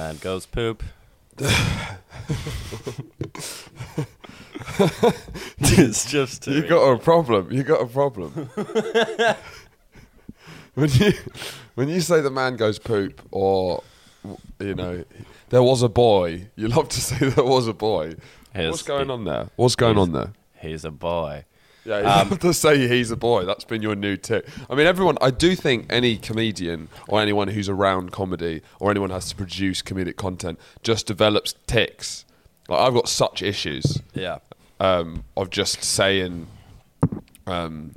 man goes poop. it's just You got a problem. You got a problem. when you when you say the man goes poop, or you know, there was a boy. You love to say there was a boy. Here's What's going on there? What's going on there? He's a boy. Yeah, you Um, love to say he's a boy. That's been your new tick. I mean, everyone. I do think any comedian or anyone who's around comedy or anyone who has to produce comedic content just develops ticks. Like I've got such issues. Yeah. um, of just saying um,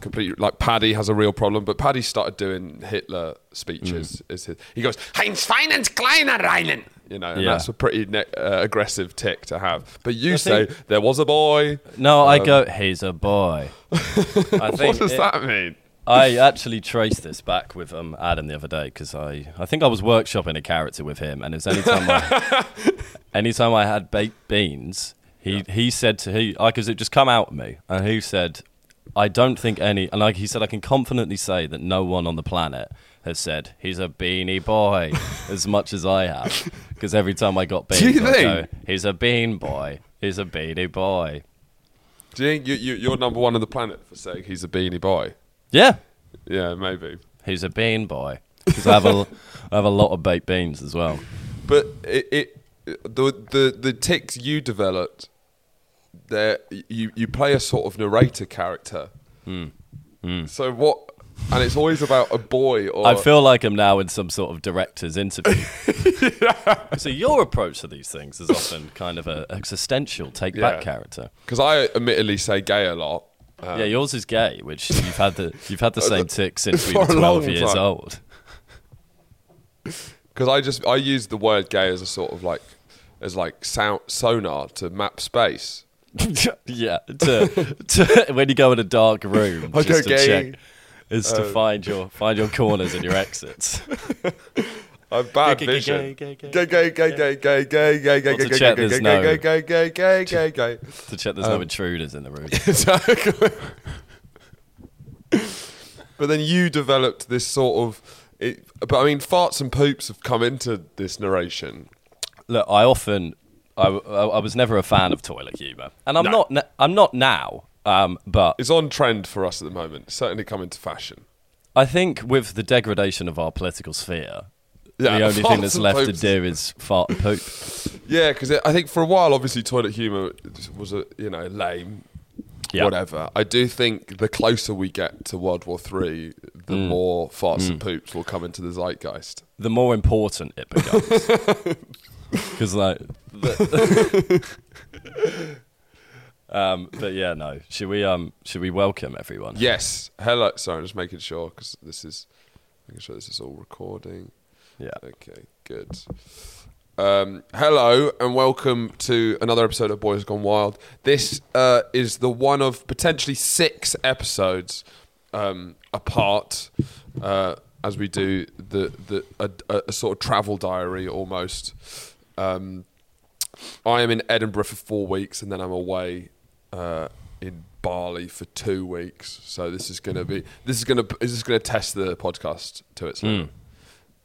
completely like Paddy has a real problem, but Paddy started doing Hitler speeches. Mm. Is his, he goes Heinz Feinens kleiner Reinen, you know, and Yeah. that's a pretty ne- uh, aggressive tick to have. But you I say think- there was a boy. No, I go. He's a boy. I What think does it- that mean? I actually traced this back with um, Adam the other day because I, I think I was workshopping a character with him, and it was anytime I, anytime I had baked beans, he he said to he because it just come out of me, and he said, I don't think any, and like he said, I can confidently say that no one on the planet has said he's a beanie boy as much as I have, because every time I got beans, I'd go, he's a bean boy, he's a beanie boy. Do you think you, you, you're number one on the planet for saying he's a beanie boy? Yeah, Yeah, maybe. he's a bean boy. Because I have a, I have a lot of baked beans as well. But it, it the the the ticks you developed, there you you play a sort of narrator character. Hmm. Hmm. So what? And it's always about a boy or I feel like I'm now in some sort of director's interview. So your approach to these things is often kind of a existential take back Yeah. character. because I admittedly say gay a lot. Um, yeah, yours is gay, which you've had the you've had the same tick since we were 12 years time. old. because I just I use the word gay as a sort of like as like sound sonar to map space. yeah, to, to when you go in a dark room, I just to gay. check, is to Uh, find your find your corners and your exits. I have bad Gay, gay, vision. gay, gay, Gay, gay, gay, gay, gay, gay, gay, gay, to gay, check gay, there's gay, no- gay, gay, gay, gay, gay, gay. to check there's no intruders in the room. Exactly. but then you developed this sort of. It, but I mean, farts and poops have come into this narration. Look, I often, I, I, I was never a fan of toilet humour, and I'm No. not. I'm not now. Um, but It's on trend for us at the moment. It's certainly come into fashion. I think with the degradation of our political sphere, Yeah, the only thing that's left to do is fart and poop. Yeah, because I think for a while, obviously, toilet humour was a you know lame, Yeah. whatever. I do think the closer we get to World War Three, the Mm. more farts and poops will come into the zeitgeist. The more important it becomes, because like. The um, but yeah, no. Should we um should we welcome everyone? Yes. Hello. Sorry, I'm just making sure because this is making sure this is all recording. Yeah. Okay, good. Um, hello and welcome to another episode of Boys Gone Wild. This uh, is the one of potentially six episodes um, apart uh, as we do the the a, a, a sort of travel diary almost. Um, I am in Edinburgh for four weeks and then I'm away uh, in Bali for two weeks. So this is going to be this is going to this is going to test the podcast to its limit.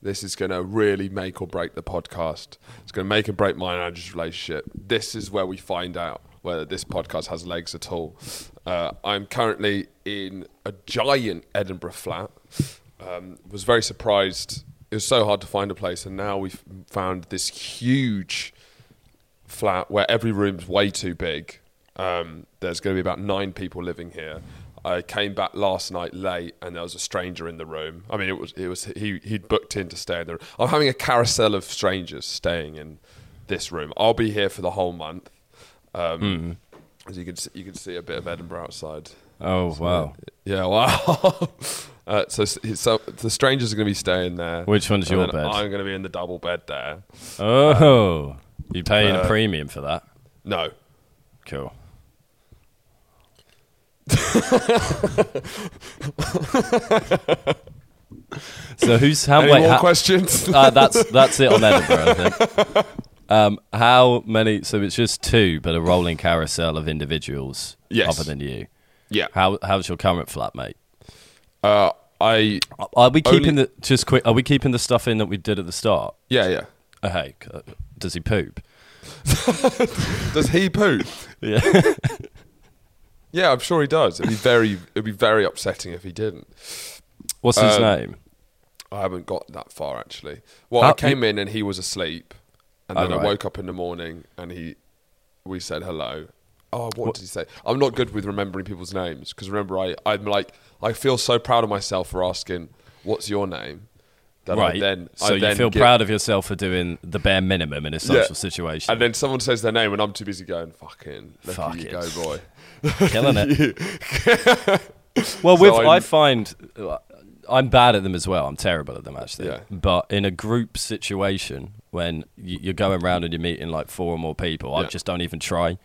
This is going to really make or break the podcast. It's going to make and break my and Andrew's relationship. This is where we find out whether this podcast has legs at all. Uh, I'm currently in a giant Edinburgh flat. Um, was very surprised. It was so hard to find a place, and now we've found this huge flat where every room's way too big. Um, there's going to be about nine people living here. I came back last night late, and there was a stranger in the room. I mean, it was it was he he'd booked in to stay in the room. I'm having a carousel of strangers staying in this room. I'll be here for the whole month. Um, As you can see, you can see a bit of Edinburgh outside. Oh wow. Yeah, wow. uh, so, so the strangers are going to be staying there. Which one's your bed? I'm going to be in the double bed there. Oh, you paying uh, a premium for that? No, Cool. so who's how any wait, more how- questions? uh, that's that's it on Edinburgh, I think. Um, how many? So it's just two, but a rolling carousel of individuals Yes. other than you. yeah. How how's your current flatmate? Uh, I Are we keeping Only- the just quick? Are we keeping the stuff in that we did at the start? yeah yeah. Oh, hey, does he poop? Does he poop? Yeah. Yeah, I'm sure he does. It'd be very it'd be very upsetting if he didn't. What's his Um, name? I haven't got that far actually. Well, I came in and he was asleep, and Oh, then I woke up in the morning and he, we said hello. Oh, what, did he say? I'm not good with remembering people's names because remember, I I'm like I feel so proud of myself for asking what's your name. That I Right. then so I you then feel give- proud of yourself for doing the bare minimum in a social Yeah. situation. and then someone says their name and I'm too busy going fucking look Fuck you it. go boy. Killing it. well, with I'm- I find I'm bad at them as well. I'm terrible at them actually. Yeah. But in a group situation when you- you're going around and you're meeting like four or more people, I just don't even try.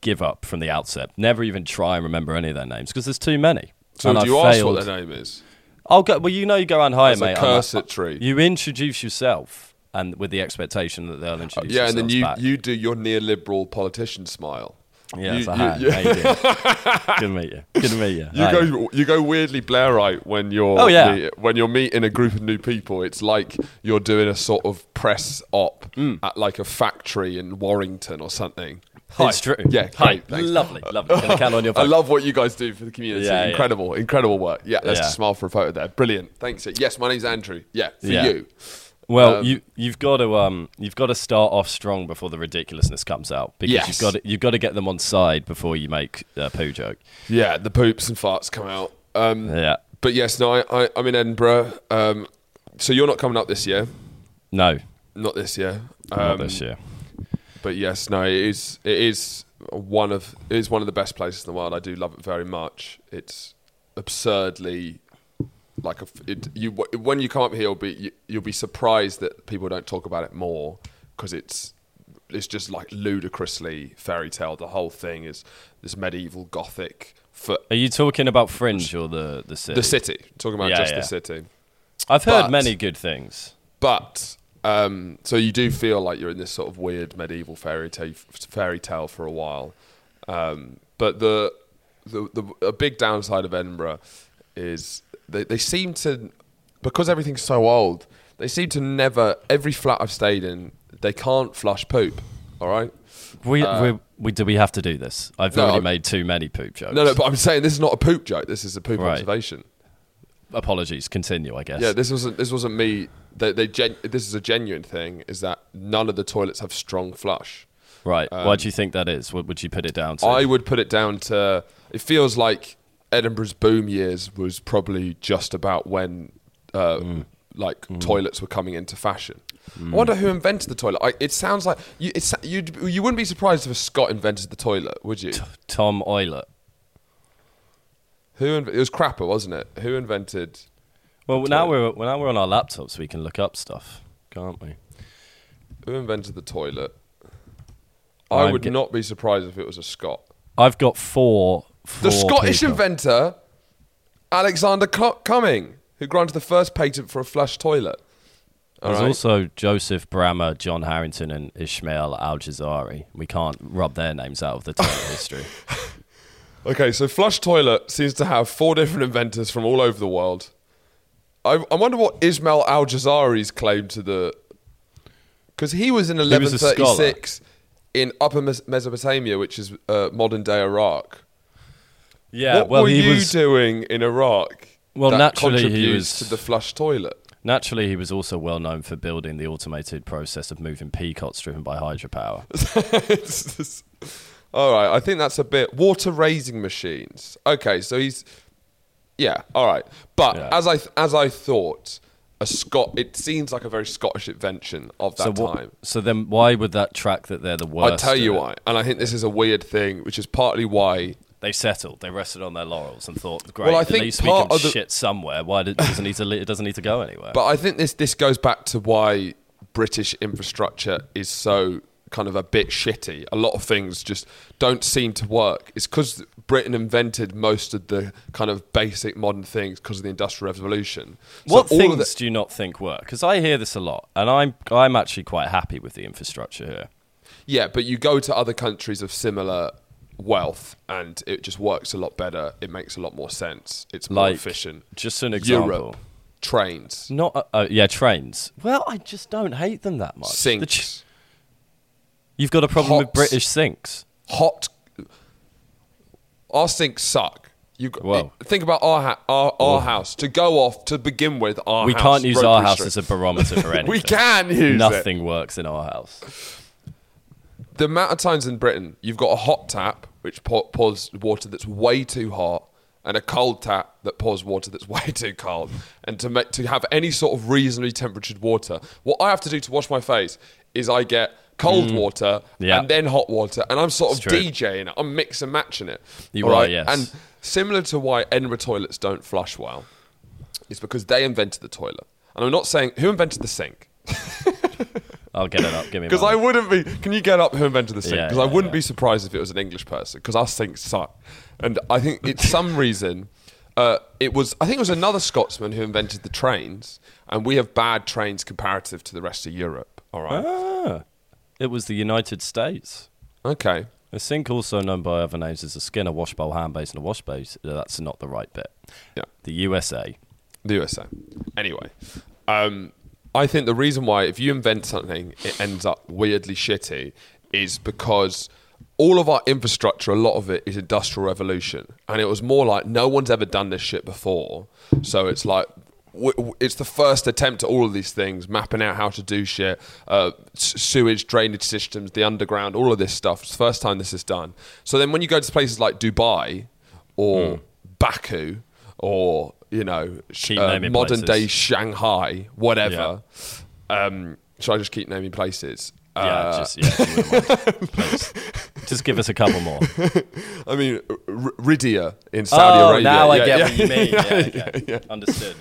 Give up from the outset. Never even try and remember any of their names because there's too many. So And do I you ask failed. what their name is? I'll go. Well, you know, you go on higher, As a mate. I'm like- cursory. You introduce yourself, and with the expectation that they'll introduce. yeah, and then you back. you do your neoliberal politician smile. Yeah, you- a you- hand. you- How you doing? Good to meet you. Good to meet you. You Hi. go you go weirdly Blairite when you're Oh, yeah. meet- when you're meeting a group of new people. It's like you're doing a sort of press op Mm. at like a factory in Warrington or something. It's true. Yeah, Hi. great. Lovely, lovely. Can I count on your I love what you guys do for the community. Yeah, yeah. incredible, incredible work. Yeah, let's Yeah. just smile for a photo there. Brilliant. Thanks. Yes, my name's Andrew. Yeah, for you. Well, Um, you you've got to um you've got to start off strong before the ridiculousness comes out because Yes. you've got to, you've got to get them on side before you make a poo joke. Yeah, the poops and farts come out. Um, Yeah. But yes, no, I, I, I'm in Edinburgh. Um, so you're not coming up this year. No, Not this year. Um, not this year. But yes, no, it is. It is one of it is one of the best places in the world. I do love it very much. It's absurdly like a, it, you when you come up here, you'll be you, you'll be surprised that people don't talk about it more because it's it's just like ludicrously fairy tale. The whole thing is this medieval gothic. For Are you talking about Fringe or the the city? the city, talking about Yeah, just yeah. the city. I've heard but- many good things. But um, so you do feel like you're in this sort of weird medieval fairy tale, fairy tale for a while. Um, but the, the the a big downside of Edinburgh is they they seem to because everything's so old. They seem to never every flat I've stayed in they can't flush poop. All right. We, Uh, we, we do we have to do this? I've No, already I- made too many poop jokes. No, no, but I'm saying this is not a poop joke. This is a poop Right. observation. Apologies. Continue, I guess. Yeah, this wasn't this wasn't me. They, they gen- this is a genuine thing. Is that none of the toilets have strong flush. right. um, Why do you think that is? What would you put it down to? I would put it down to. It feels like Edinburgh's boom years was probably just about when, uh, Mm. like toilets were coming into fashion. I wonder who invented the toilet. I, it sounds like you. It's you. You wouldn't be surprised if a Scot invented the toilet, would you? Tom Eilert. Who? Inv- it was Crapper, wasn't it? Who invented? Well, now we're well, now we're on our laptops. We can look up stuff, can't we? Who invented the toilet? I'm would not be surprised if it was a Scot. I've got four. four The Scottish people. inventor, Alexander Cl- Cumming, who granted the first patent for a flush toilet. All There's right? also Joseph Bramah, John Harington, and Ishmael Al Jazari. We can't rub their names out of the toilet history. Okay, so flush toilet seems to have four different inventors from all over the world. I, I wonder what Ismail Al Jazari's claim to the. Because he was in was 1136 in Upper Mesopotamia, which is uh, modern day Iraq. Yeah, what well, were he you was doing in Iraq? Well, that naturally, he was- to the flush toilet. naturally he was also well known for building the automated process of moving peacocks driven by hydropower. Just- all right, I think that's a bit water raising machines. Okay, so he's yeah, all right. But Yeah. as I as I thought, a Scot. It seems like a very Scottish invention of that so what- time. So then, why would that track that they're the worst? I'll tell you at it? why, and I think this is a weird thing, which is partly why. They settled. They rested on their laurels and thought, "Great, Well, I at think least we part can of the- shit somewhere. Why did, doesn't need to? li- It doesn't need to go anywhere." But I think this this goes back to why British infrastructure is so kind of a bit shitty. A lot of things just don't seem to work. It's because Britain invented most of the kind of basic modern things because of the Industrial Revolution. So what things the- do you not think work? Because I hear this a lot, and I'm I'm actually quite happy with the infrastructure here. Yeah, but you go to other countries of similar wealth, and it just works a lot better. It makes a lot more sense. It's more Like, efficient. Just an example. Europe, trains, Not uh, uh, yeah, trains. Well, I just don't hate them that much. The sinks, You've got a problem with British sinks. hot. Our sinks suck. You Whoa. think about our ha- our, our house to go off to begin with. Our we house, can't use our house as a barometer for anything. We can use it. Nothing works in our house. the amount of times in Britain you've got a hot tap which pour, pours water that's way too hot and a cold tap that pours water that's way too cold and to make to have any sort of reasonably temperatured water what I have to do to wash my face is I get cold water Mm. Yeah. and then hot water and I'm sort of. DJing it I'm mix and matching it You are, right? yes. and similar to why Edinburgh toilets don't flush well is because they invented the toilet and I'm not saying who invented the sink I'll get it up. Give me. because I wouldn't be. Can you get up who invented the sink? Yeah, Because I wouldn't yeah. be surprised if it was an English person. Because our sinks suck, and I think it's some reason. Uh, it was. I think it was another Scotsman who invented the trains, and we have bad trains comparative to the rest of Europe. All right. Ah, it was the United States. Okay. A sink, also known by other names as a skin, a wash bowl, hand base, and a wash base. That's not the right bit. Yeah. The USA. The USA. Anyway, um, I think the reason why if you invent something it ends up weirdly shitty is because all of our infrastructure, a lot of it is industrial revolution, and it was more like no one's ever done this shit before, so it's like. W- w- It's the first attempt at all of these things, mapping out how to do shit, uh, sewage, drainage systems, the underground, all of this stuff. It's the first time this is done. So then, when you go to places like Dubai or Baku or you know uh, modern places. day Shanghai, whatever. Um, should I just keep naming places? Yeah, Uh, just yeah. if you wouldn't mind. Just give us a couple more. I mean, R- in Saudi oh, Arabia. now I Yeah, get yeah, what you mean. Yeah, yeah, okay. yeah. Understood.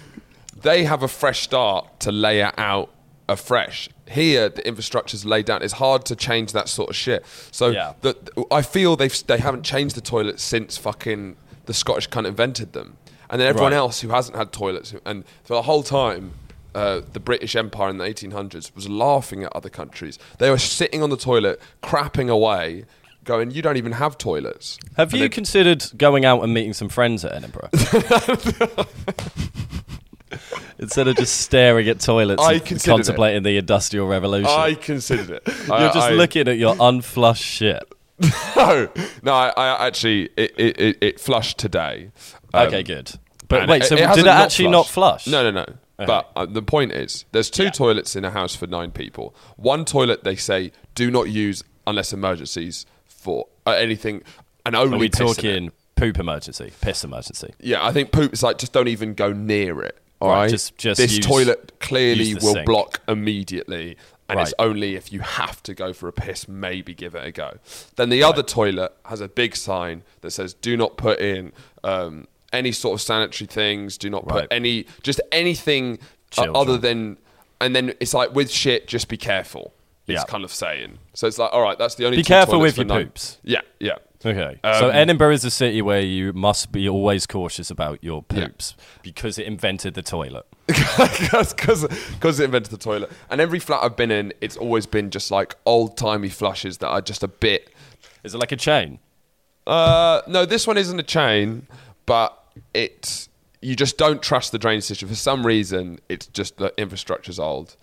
They have a fresh start to lay it out afresh. Here, the infrastructure's laid down. It's hard to change that sort of shit. So, Yeah. the, I feel they've they haven't changed the toilets since fucking the Scottish cunt invented them, and then everyone Right. else who hasn't had toilets, and for the whole time. Uh, the British Empire in the 1800s was laughing at other countries. They were sitting on the toilet, crapping away, going, "You don't even have toilets." Have And you they- considered going out and meeting some friends at Edinburgh? Instead of just staring at toilets I and considered it. contemplating the Industrial Revolution. I considered it. You're just looking at your unflushed shit. No, no. I, I actually it, it, it, flushed today. Um, Okay, good. But wait, so did it actually not flush? No, no, no. But uh, the point is, there's two toilets in a house for nine people. One toilet they say do not use unless emergencies for uh, anything, and only Are we piss in it. talking poop emergency, piss emergency? Yeah, I think poop is like just don't even go near it. All Right, right, just- just this use- toilet clearly will sink. block immediately, and it's only if you have to go for a piss, maybe give it a go. Then the other toilet has a big sign that says "Do not put in um, any sort of sanitary things. Do not Right. put any just anything uh, Children. other than." And then it's like with shit, just be careful. It's Yeah. kind of saying. So it's like, all right, that's the only. Be careful with your nine- poops. Yeah, yeah. Okay. Um, so Edinburgh is a city where you must be always cautious about your Yeah. poops because it invented the toilet. because it invented the toilet. And every flat I've been in, it's always been just like old timey flushes that are just a bit. Is it like a chain? Uh, no, this one isn't a chain, but it's you just don't trust the drainage system for some reason. It's just the infrastructure's old.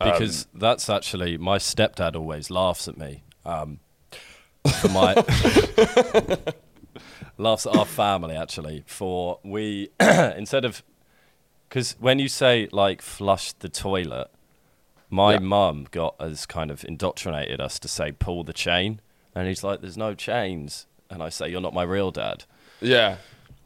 Um, Because that's actually my stepdad always laughs at me. Um, for my laughs at our family actually for we instead of because when you say like flush the toilet, my Yeah. mum got us kind of indoctrinated us to say pull the chain, and he's like, "There's no chains," and I say, "You're not my real dad." yeah,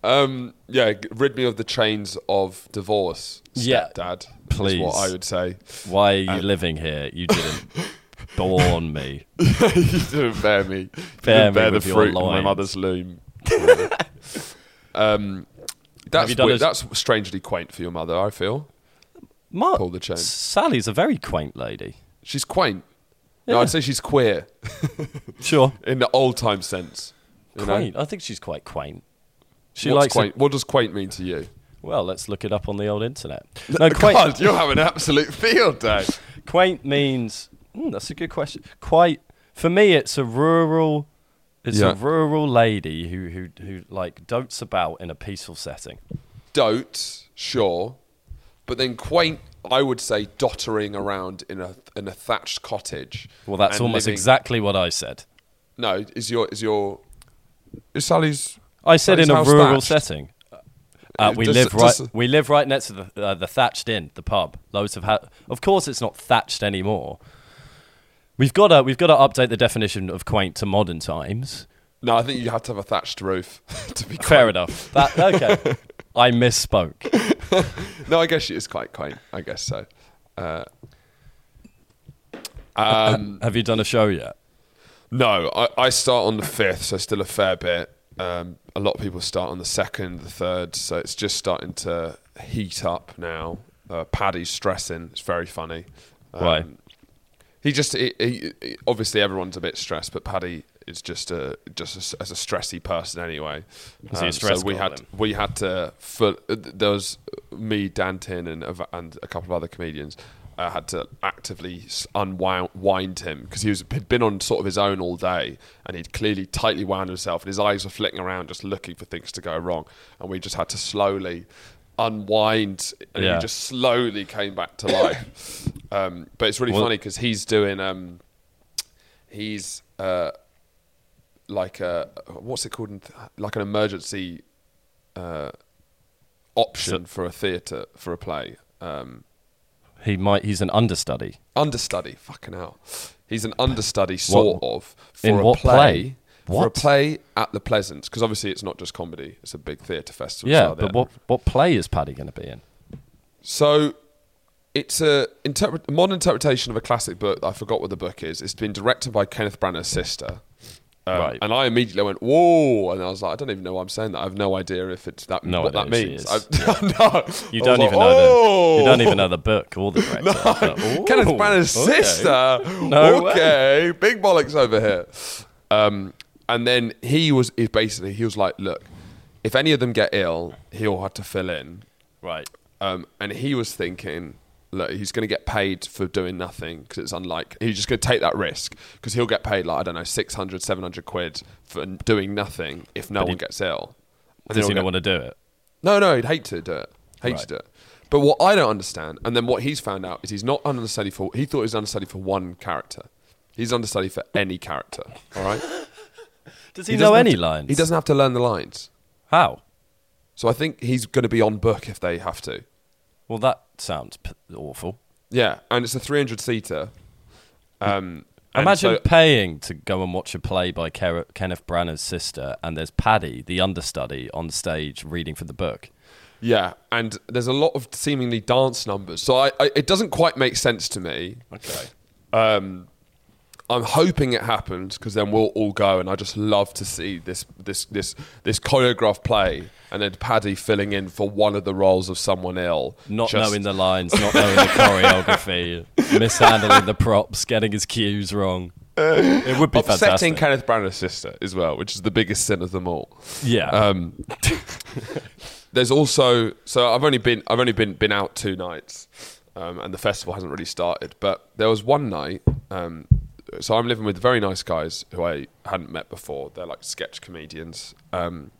um, yeah. Rid me of the chains of divorce, Yeah, stepdad. please. is what I would say. Why are you Um, living here? You didn't born me. you didn't bear me. You Bear didn't me bear the with your fruit in my mother's loom. um, that's you done weird- a- that's strangely quaint for your mother. I feel Ma- Pull the chain. Sally's a very quaint lady. she's quaint. No, Yeah. I'd say she's queer Sure. in the old time sense. You know? Quaint. I think she's quite quaint. She What's likes. quaint? what does quaint mean to you? well, let's look it up on the old internet. No, quaint. God, you're having an absolute field day. Quaint means. Hmm, that's a good question. Quite. For me, it's a rural, It's Yeah. a rural lady who, who who like dotes about in a peaceful setting. Dotes, sure, but then quaint. I would say dottering around in a in a thatched cottage. Well, that's almost living- exactly what I said. No, is your is your is Sally's? I said Sally's in a rural thatched? setting. Uh, we Does- live does- right. We live right next to the uh, the thatched inn, the pub. Loads of ha- Of course, it's not thatched anymore. We've got to we've got to update the definition of quaint to modern times. No, I think you have to have a thatched roof to be Fair enough. That, okay, I misspoke. No, I guess she is quite quaint. I guess so. Uh, um, Have you done a show yet? no, I, I start on the fifth, so still a fair bit. Um, a lot of people start on the second, the third, so it's just starting to heat up now. Uh, Paddy's stressing; it's very funny. Um, Why? He just he, he, he- obviously everyone's a bit stressed, but Paddy is just a just a as a stressy person anyway. Um, he a stress so we had golem? we had to full, uh, there was me, Dan Tin, and and a couple of other comedians. uh, had to actively unwind him because he was had been on sort of his own all day, and he'd clearly tightly wound himself, and his eyes were flicking around, just looking for things to go wrong, and we just had to slowly unwind, and Yeah. he just slowly came back to life. um, but it's really Well- funny because he's doing um, he's uh, like a what's it called? in th- Like an emergency uh, option for a theatre for a play. Um, He might. He's an understudy. understudy. Fucking hell. He's an understudy, sort of, for in a what play. Play? For a play at the Pleasance, because obviously it's not just comedy; it's a big theatre festival. Yeah, but what what play is Paddy going to be in? So it's a interpret- modern interpretation of a classic book. I forgot what the book is. It's been directed by Kenneth Branagh's sister. Um, Right. And I immediately went, whoa. And I was like, I don't even know why I'm saying that. I have no idea if it's that, No what that idea who she means. I, no. You don't even like, know the. "Oh." You don't even know the book or the director. But- Kenneth Branagh's okay. sister. No way. okay, big bollocks over here. Um, and then he was he basically he was like, look, if any of them get ill, he'll have to fill in. Right. Um, and he was thinking, look, he's going to get paid for doing nothing because it's unlike he's just going to take that risk because he'll get paid like I don't know 600, 700 quid for doing nothing if no But one he- gets ill. And Does he not want to do it? no, no, he'd hate to do it. Hate Right. to do it. But what I don't understand, and then what he's found out is he's not understudy for. He thought he was understudy for one character. He's understudy for any character. All right. Does he, He know any to- lines? He doesn't have to learn the lines. How? So I think he's going to be on book if they have to. Well, that sounds p- awful. Yeah, and it's a 300 seater. Um, Imagine so- paying to go and watch a play by Ker- Kenneth Branagh's sister, and there's Paddy, the understudy, on stage reading from the book. Yeah, and there's a lot of seemingly dance numbers. So I, I it doesn't quite make sense to me. Okay. Um, I'm hoping it happens because then we'll all go, and I just love to see this this this this choreographed play, and then Paddy filling in for one of the roles of someone ill, Not Just- knowing the lines, not knowing the choreography, mishandling the props, getting his cues wrong. It would be upsetting fantastic. Kenneth Branagh's sister as well, which is the biggest sin of them all. yeah. Um, there's also so I've only been I've only been been out two nights, um, and the festival hasn't really started. But there was one night. Um, so I'm living with very nice guys who I hadn't met before. They're like sketch comedians, um,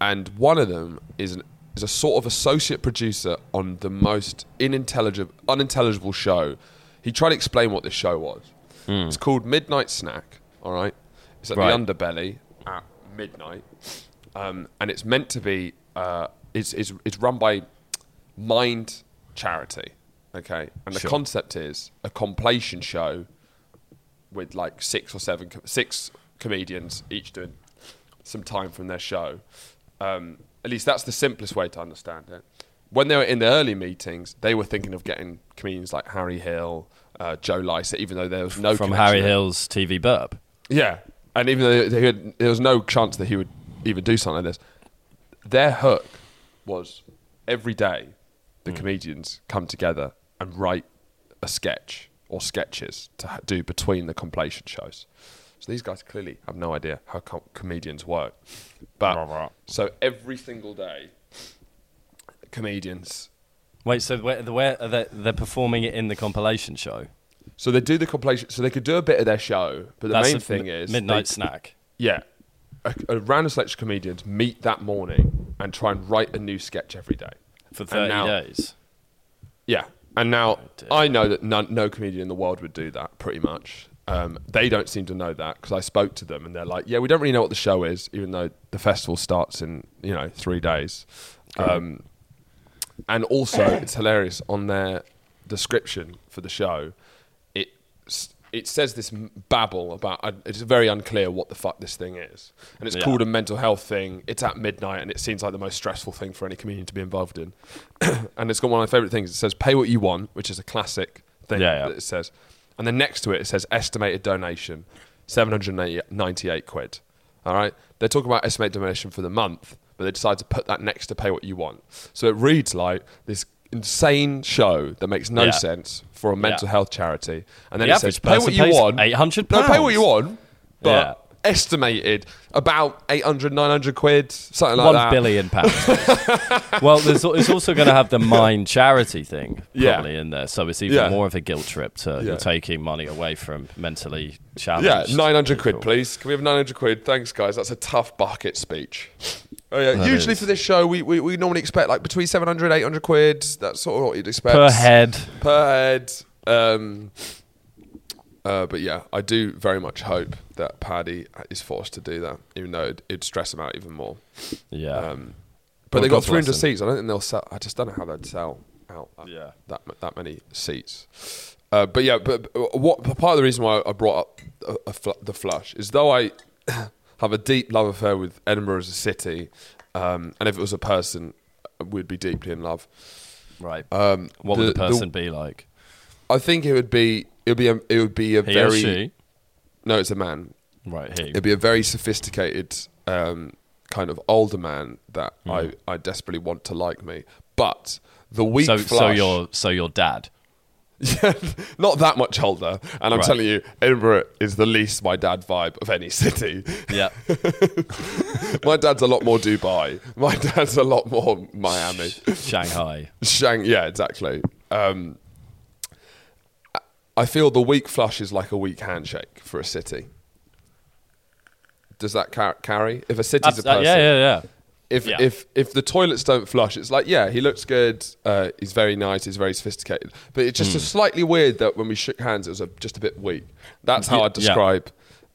and one of them is an, is a sort of associate producer on the most unintelligible unintelligible show. He tried to explain what this show was. It's called Midnight Snack. All right, it's at Right. the Underbelly at midnight um, and it's meant to be uh, it's, it's, it's run by Mind Charity, okay, and the Sure. concept is a compilation show with like six or seven six comedians each doing some time from their show. Um, at least that's the simplest way to understand it. When they were in the early meetings, they were thinking of getting comedians like Harry Hill, uh, Joe Lycett, even though there was no From Harry there. Hill's TV burp. Yeah, and even though had, there was no chance that he would even do something like this, their hook was every day the comedians come together and write a sketch or sketches to do between the compilation shows. So these guys clearly have no idea how com- comedians work, but so every single day, comedians. Wait, so where, where are they, they're performing it in the compilation show? So they do the compilation. So they could do a bit of their show, but the That's main a thing mi- is midnight they- snack. Yeah, a, a random selection of comedians meet that morning and try and write a new sketch every day. For 30 now- days. Yeah, and now dear. I know that none, no comedian in the world would do that. Pretty much, um, they don't seem to know that because I spoke to them and they're like, "Yeah, we don't really know what the show is, even though the festival starts in you know three days." Um, and also, it's hilarious on their description for the show. It says this babble about. Uh, it's very unclear what the fuck this thing is, and it's Yeah. called a mental health thing. It's at midnight, and it seems like the most stressful thing for any comedian to be involved in. and it's got one of my favorite things. It says "pay what you want," which is a classic thing Yeah, yeah. that it says, and then next to it it says estimated donation, seven hundred ninety-eight quid. All right, they're talking about estimated donation for the month, but they decide to put that next to pay what you want. So it reads like this insane show that makes no Yeah. sense for a mental Yeah. health charity, and then The it says pay what you want. £800 No, pay what you want, but Yeah. estimated about 800, 900 quid, something like One that. billion pounds. well, there's, it's also going to have the Mind charity thing Yeah. probably in there, so it's even Yeah. more of a guilt trip to Yeah. you're taking money away from mentally challenged. Yeah, 900 quid, please. Can we have 900 quid? Thanks, guys. That's a tough bucket speech. Oh, yeah. That Usually is. for this show, we, we, we normally expect like between 700 800 quid. That's sort of what you'd expect. per head. Per head. Um, uh, but yeah, I do very much hope that Paddy is forced to do that, even though it'd, it'd stress him out even more. Yeah, Um, but Well, they got God bless 300 seats. I don't think they'll sell. I just don't know how they'd sell out that, Yeah. that, that many seats. Uh, but yeah, but but what part of the reason why I brought up a, a fl- the flush is though I have a deep love affair with Edinburgh as a city, um, and if it was a person, we'd be deeply in love. right. Um, what would the person be like? I think it would be it would be a, it would be a He very no, it's a man. Right, he. It'd be a very sophisticated um, kind of older man that Hmm. I, I desperately want to like me. But the weak So, flush, so your so your dad. not that much older, and I'm Right. telling you, Edinburgh is the least my dad vibe of any city. Yeah, my dad's a lot more Dubai. My dad's a lot more Miami. Shanghai. Shang, yeah, exactly. Um, I- feel the weak flush is like a weak handshake for a city. Does that car- carry? If a city's a Abs- uh, person, yeah, yeah, yeah. If Yeah. if if the toilets don't flush, it's like yeah, he looks good. Uh, he's very nice. He's very sophisticated. But it's just a slightly weird that when we shook hands, it was a, just a bit weak. That's how Yeah, I describe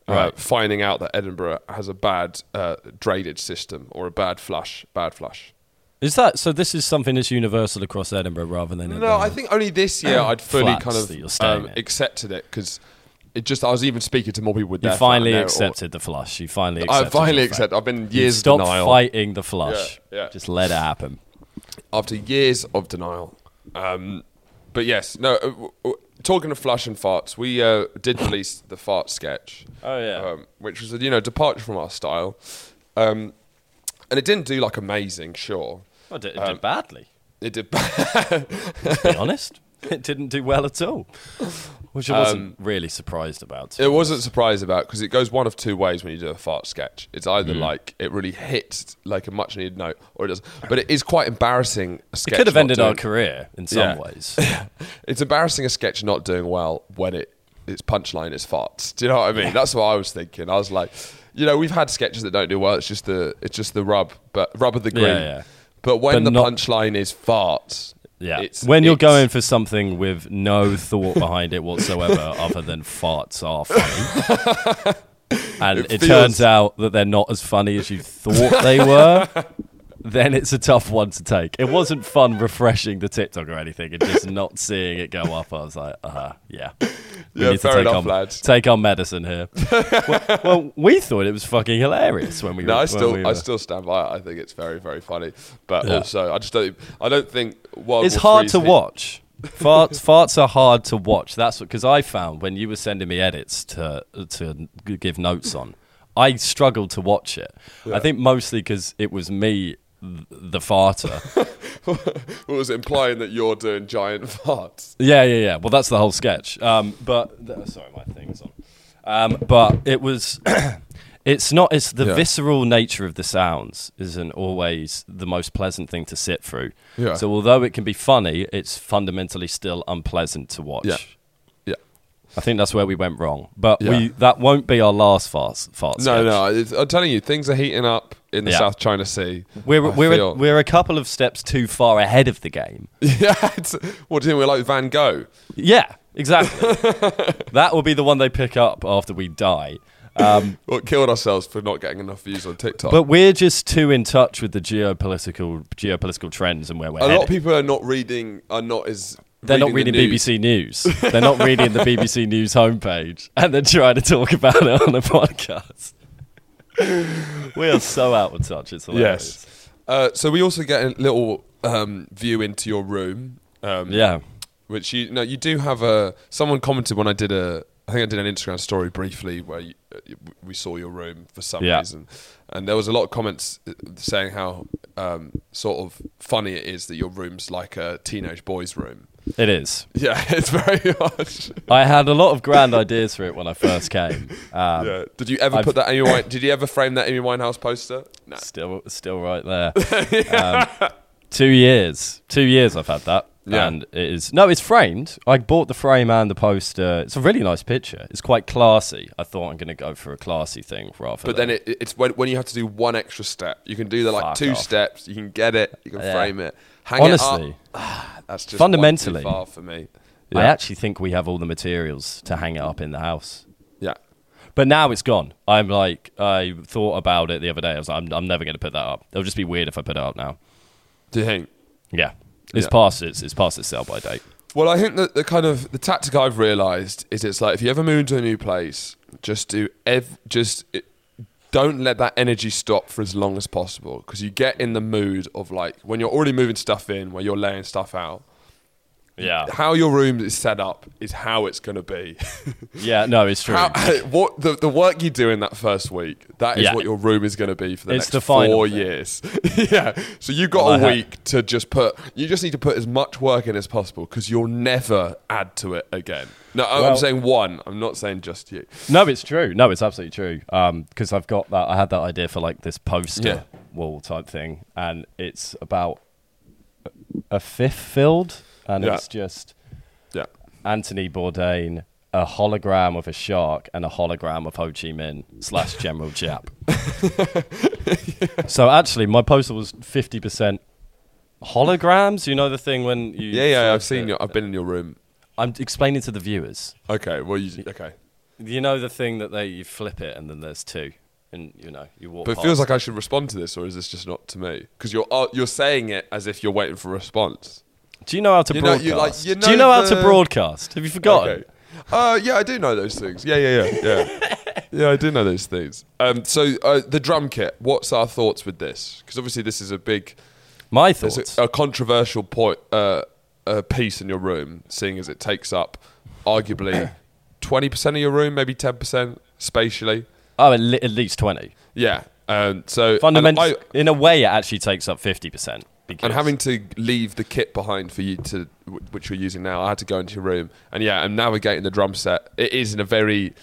uh, Right. finding out that Edinburgh has a bad uh, drainage system or a bad flush. Bad flush. Is that so? This is something that's universal across Edinburgh rather than No, I think only this year I'd fully kind of um, accepted it because it just I was even speaking to more people with you finally there, or- accepted the flush. You finally I finally accept. I've been You years of stopped denial. fighting the flush. Yeah, yeah. Just let it happen. after years of denial. Um, but yes, no. Uh, w- w- talking of flush and farts, we uh, did release the fart sketch. Oh, yeah. um, which was a you know departure from our style, um, and it didn't do like amazing. Sure, Well, it did, it Um, did badly. it did. To be honest, it didn't do well at all, which I wasn't really surprised about. Um, It wasn't surprised about because it goes one of two ways when you do a fart sketch. It's either Hmm. like it really hits like a much needed note, or it doesn't. But it is quite embarrassing. A It sketch could have not ended our doing- career in some Yeah. ways. It's embarrassing a sketch not doing well when it its punchline is farts. Do you know what I mean? That's what I was thinking. I was like, you know, we've had sketches that don't do well. It's just the it's just the rub, but rub of the green. Yeah, yeah. But when But the not- punchline is farts, Yeah. it's, when you're it's- going for something with no thought behind it whatsoever, other than farts are funny, and It it, feels- turns out that they're not as funny as you thought they were, then it's a tough one to take. It wasn't fun refreshing the TikTok or anything, and just not seeing it go up. I was like, uh huh, yeah. We Yeah, need to take enough, on, lads. Take on medicine here. well, well, we thought it was fucking hilarious when we. No, were, I still, we I still stand by it. I think it's very, very funny. But Yeah. also, I just don't, I don't think World it's War hard to hit- watch. Farts, farts are hard to watch. That's because I found when you were sending me edits to to give notes on, I struggled to watch it. I think mostly because it was me, the farter. What was it implying that you're doing giant farts? yeah, yeah, yeah. Well, that's the whole sketch. Um, but th- sorry, my thing's on. Um, but it was. It's not. It's the Yeah. visceral nature of the sounds isn't always the most pleasant thing to sit through. Yeah. So although it can be funny, it's fundamentally still unpleasant to watch. Yeah. Yeah. I think that's where we went wrong. But Yeah. we that won't be our last fast fart No, sketch. no. I'm telling you, things are heating up in the Yeah. South China Sea. We're I we're a, we're a couple of steps too far ahead of the game. yeah. It's, what do you think? We're like Van Gogh. Yeah, exactly. that will be the one they pick up after we die. Um, What killed ourselves for not getting enough views on TikTok. but we're just too in touch with the geopolitical geopolitical trends and where we're a lot of people are not reading. Are not as. They're not the reading news. BBC News. They're not reading the BBC News homepage, and they're trying to talk about it on a podcast. We are so out of touch. It's hilarious. Yes. Uh, so we also get a little um, view into your room. Um, Yeah. Which you know you do have a. Someone commented when I did a. I think I did an Instagram story briefly where you, uh, we saw your room for some Yeah. reason, and there was a lot of comments uh, saying how um, sort of funny it is that your room's like a teenage boy's room. It is. Yeah, it's very much. I had a lot of grand ideas for it when I first came. Um, yeah. Did you ever I've- put that Amy Wine? Did you ever frame that Amy Winehouse poster? No. Still, still right there. um, two years, two years I've had that, Yeah. and it is no, it's framed. I bought the frame and the poster. It's a really nice picture. It's quite classy. I thought I'm going to go for a classy thing rather. But than, then it, it's when, when you have to do one extra step. You can do the like two off. steps. You can get it. You can Yeah. frame it. Hang honestly. That's just fundamentally- far for me. I actually think we have all the materials to hang it up in the house. Yeah. But now it's gone. I'm like, I thought about it the other day. I was like, I'm, I'm never going to put that up. It'll just be weird if I put it up now. Do you think? Yeah, it's Yeah. past its it's past its sell by date. Well, I think that the kind of the tactic I've realised is it's like if you ever move to a new place, just do ev- just it, don't let that energy stop for as long as possible because you get in the mood of like when you're already moving stuff in, where you're laying stuff out. Yeah, How your room is set up is how it's going to be. yeah. No, it's true. How, what the, the work you do in that first week, that is Yeah. what your room is going to be for the It's next the four thing. years. yeah. So you've got a week to just put. You just need to put as much work in as possible because you'll never add to it again. No, I'm saying one. I'm not saying just you. No, it's true. No, it's absolutely true. Um, because I've got that. I had that idea for like this poster Yeah. wall type thing, and it's about a fifth filled, and Yeah. it's just Yeah. Anthony Bourdain, a hologram of a shark, and a hologram of Ho Chi Minh slash General Giap. So actually, my poster was fifty percent holograms. You know the thing when you Yeah, yeah. I've seen your. I've been in your room. I'm explaining to the viewers. Okay. Well, you. Okay. You know the thing that they you flip it and then there's two, and you know you walk. But it feels like I should respond to this, or is this just not to me? Because you're uh, you're saying it as if you're waiting for a response. Do you know how to You know- broadcast? you like- you Do you know know how to broadcast? Have you forgotten? Okay. Uh, yeah, I do know those things. Yeah, yeah, yeah, yeah. yeah, I do know those things. Um, so uh, the drum kit. What's our thoughts with this? Because obviously this is a big, My thoughts. a, a controversial point, uh, uh, piece in your room, seeing as it takes up arguably twenty percent of your room, maybe ten percent spatially. oh, at, le- at least twenty. Yeah. Um, so Fundamentally, I- in a way, it actually takes up fifty percent. And having to leave the kit behind for you to which you're using now i had to go into your room. And yeah i'm navigating the drum set. It is in a very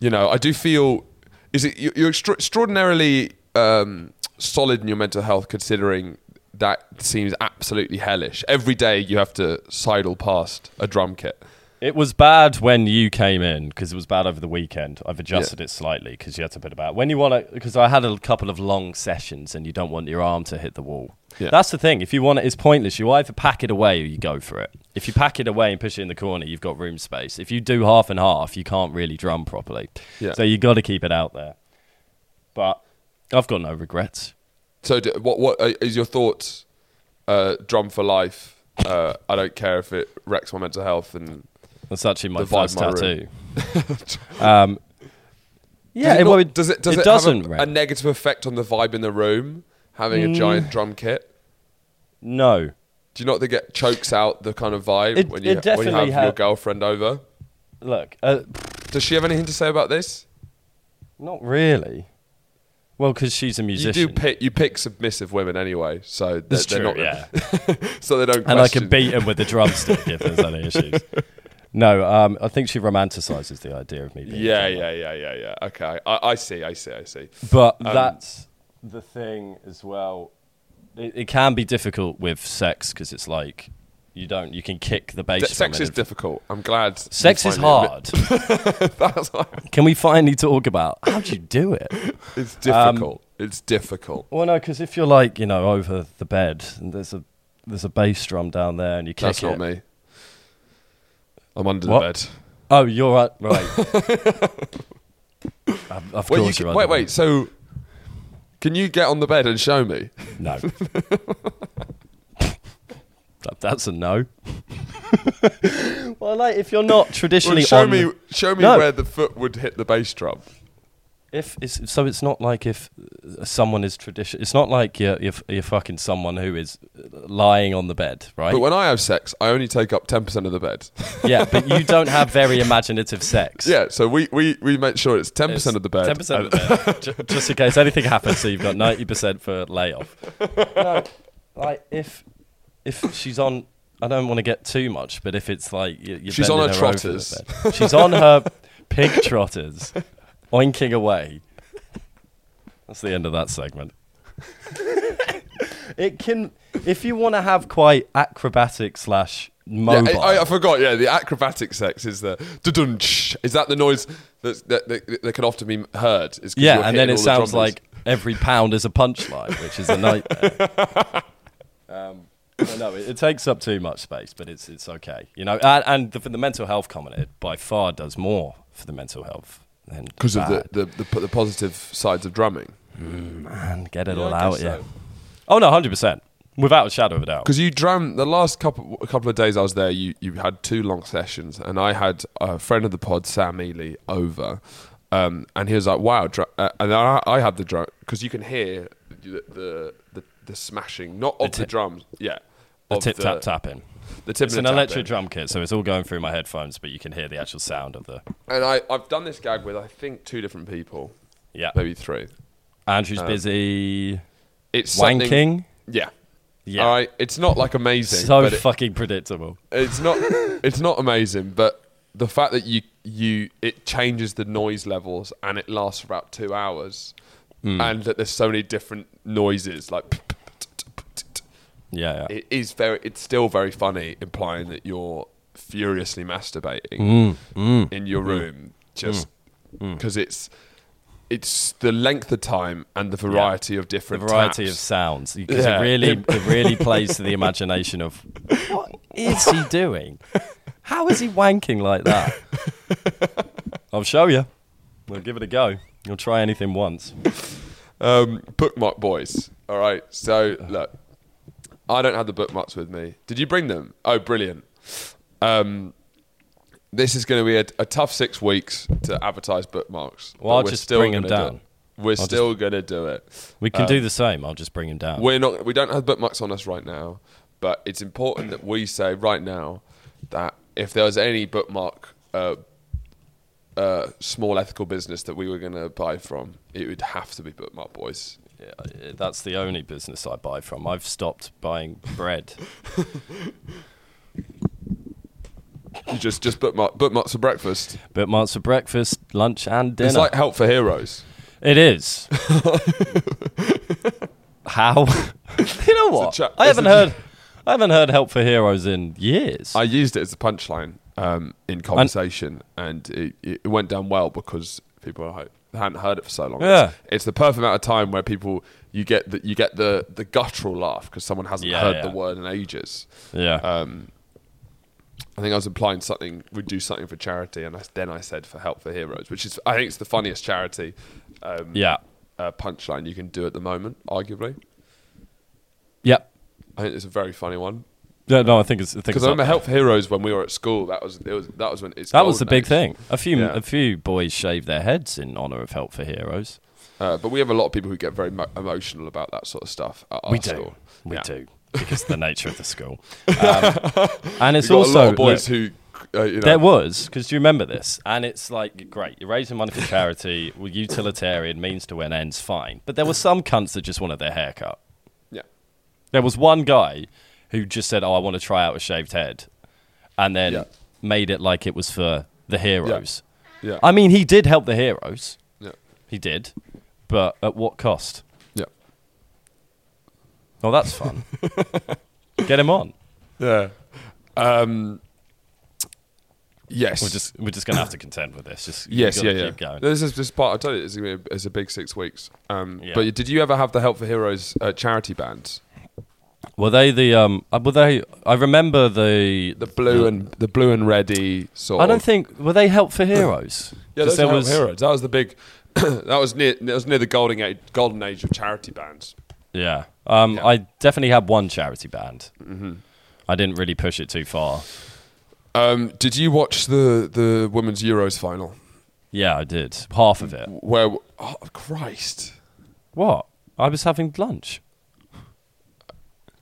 you know i do feel is it you- you're extra- extraordinarily um, solid in your mental health considering that seems absolutely hellish. Every day you have to sidle past a drum kit It was bad when you came in because it was bad over the weekend. I've adjusted it slightly because you had to put it back when you want to. Because I had a couple of long sessions and you don't want your arm to hit the wall. Yeah. That's the thing. If you want it, it's pointless. You either pack it away or you go for it. If you pack it away and push it in the corner, you've got room space. If you do half and half, you can't really drum properly. Yeah. So you got to keep it out there. But I've got no regrets. so d- what what uh, is your thoughts uh, drum for life uh, i don't care if it wrecks my mental health and That's actually my first my tattoo. um, yeah, does it, not- does it does it it, doesn't. have a, a negative effect on the vibe in the room having a Mm. giant drum kit? no. Do you not think it chokes out the kind of vibe It- when you when you have your girlfriend over? Look, uh, Does she have anything to say about this? not really. Well, because she's a musician. You do pick you pick submissive women anyway, so they're, That's they're not yeah. so they don't. and I can beat them with the drumstick if there's any issues. No, um, I think she romanticizes the idea of me. Being Yeah, yeah, yeah, yeah, yeah. Okay, I, I see, I see, I see. But Um, that's the thing as well. It, it can be difficult with sex because it's like You don't. You can kick the bass. D- sex is difficult. I'm glad. Sex is hard. That's Can we finally talk about how do you do it? it's Um, difficult. it's difficult. Well, no, because if you're like you know over the bed and there's a there's a bass drum down there and you kick That's it. not me. I'm under What? the bed. Oh, you're right. Right. of of Wait, you course can- you're wait, under wait. So, can you get on the bed and show me? No. That- That's a no. well, like if you're not Well, traditionally show on me, the- show me No. where the foot would hit the bass drum. If it's, so, it's not like if uh, someone is tradition. It's not like you're, you're you're fucking someone who is uh, lying on the bed, right? But when I have sex, I only take up ten percent of the bed. yeah, but you don't have very imaginative sex. yeah, so we, we, we make sure it's ten percent of the bed. Ten percent of the bed, just in case anything happens. So you've got ninety percent for layoff. No, like if if she's on, I don't want to get too much, but if it's like you- you're She's on bending her trotters. bed. she's on her pig trotters, oinking away. That's the end of that segment. it can, if you want to have quite acrobatic slash Yeah, mobile. I, I forgot. Yeah, the acrobatic sex is the dudunch. Is that the noise that's, that, that that can often be heard? Is 'cause Yeah, and then it all the sounds drum like every pound is a punchline, which is a nightmare. um, well, no, it, it takes up too much space, but it's it's okay, you know. And, and the, for the mental health comment, it by far does more for the mental health than because of the, the, the the positive sides of drumming. man, get it Yeah, all I out, yeah. so. Oh no, hundred percent, without a shadow of a doubt. Because you drum the last couple couple of days I was there, you you had two long sessions, and I had a friend of the pod, Sam Ely, over, um, and he was like, "Wow!" Dr-, uh, and I, I had the drum because you can hear the the, the, the smashing, not of The the, drums, yeah, The of tip tap tapping. The tip It's an electric drum kit, so it's all going through my headphones, but you can hear the actual sound of the. And I I've done this gag with I think two different people, Yeah, maybe three. Andrew's Um, busy It's wanking. Yeah. Yeah, All right. It's not like amazing. so but it- fucking predictable. it's not it's not amazing but the fact that you you it changes the noise levels and it lasts for about two hours Hmm. and that there's so many different noises like Yeah, yeah. it is very it's still very funny implying that you're furiously masturbating Mm, mm. in your room just Mm. because it's it's the length of time and the variety of the different variety of sounds because Yeah. it really it really plays to the imagination of what is he doing? How is he wanking like that? I'll show you. We'll give it a go. You'll try anything once. Um, bookmark boys. All right. So look, I don't have the bookmarks with me. Did you bring them? Oh, brilliant. Um, this is going to be a, a tough six weeks to advertise bookmarks. Well, I'll we're just still bring 'em gonna do down. it. We're just- still going to do it. We can Um, do the same. I'll just bring them down. We're not. We don't have bookmarks on us right now, but it's important that we say right now that if there was any bookmark. Uh, uh, small ethical business that we were going to buy from, it would have to be Bookmark Boys. Uh, that's the only business I buy from. I've stopped buying bread. You just just bookmark bookmarks for breakfast. Bookmarks for breakfast, lunch, and dinner. It's like Help for Heroes. It is. How? you know what? cha- I haven't heard. I haven't heard "Help for Heroes" in years. I used it as a punchline um, in conversation, and, it, it went down well because people had- hadn't heard it for so long. Yeah. It's, it's the perfect amount of time where people you get the, you get the the guttural laugh because someone hasn't Yeah, heard yeah. the word in ages. yeah. Um, I think I was implying something we'd do something for charity, and I, then I said for Help for Heroes, which is I think it's the funniest charity um, yeah. uh, punchline you can do at the moment, arguably. Yep. I think it's a very funny one. Yeah, no, I think it's. I think Because I remember there. Help for Heroes when we were at school. That was it was that was when it's That was the golden big age. thing. A few, Yeah. a few boys shaved their heads in honor of Help for Heroes. Uh, but we have a lot of people who get very mo- emotional about that sort of stuff at our we do, school. we Yeah. do, because of the nature of the school. Um, and it's We've got also a lot of boys look, who, uh, you know, There was, because do you remember this? And it's like, great, you're raising money for charity, well, utilitarian, means to win ends, fine. But there were some cunts that just wanted their haircut. yeah, There was one guy who just said, oh, I want to try out a shaved head. And then Yeah. made it like it was for the heroes. yeah, I mean, he did help the heroes. yeah, He did. But at what cost? yeah, Oh, that's fun. Get him on. yeah. Um, yes. We're just we're just gonna have to contend with this. Just Yes, yeah, yeah. Keep going. This is just part. I tell you, it's, a, it's a big six weeks. Um, Yeah. But did you ever have the Help for Heroes uh, charity bands? Were they the um? uh, Were they? I remember the The blue and the blue and ready sort. I don't of. think were they Help for Heroes? yeah, those there was Heroes. That was the big. that was near. That was near the golden age. Golden age of charity bands. Yeah. Um, Yeah. I definitely had one charity band. I didn't really push it too far. Um, did you watch the the women's Euros final? Yeah, I did half of it. Where? Oh Christ! What? I was having lunch.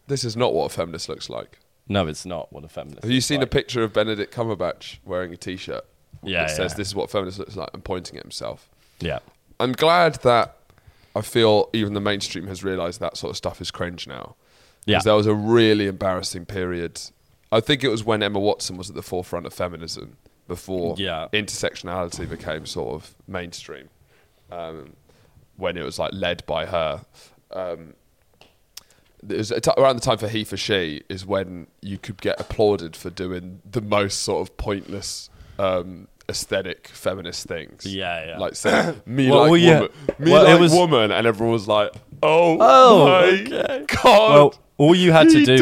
This is not what a feminist looks like. No, it's not what a feminist. Have you seen a picture of Benedict Cumberbatch wearing a T-shirt? Yeah, that says "This is what a feminist looks like" and pointing at himself. Yeah. I'm glad that I feel even the mainstream has realised that sort of stuff is cringe now. Yeah. There was a really embarrassing period. I think it was when Emma Watson was at the forefront of feminism before Yeah. intersectionality became sort of mainstream. Um, when it was like led by her. Um, it was a t- around the time for he for she is when you could get applauded for doing the most sort of pointless um, aesthetic feminist things. Yeah, yeah. Like saying me Well, like well, yeah. woman, me Well, like was- woman, and everyone was like, "Oh, Oh, my okay. god!" Well, all you had to do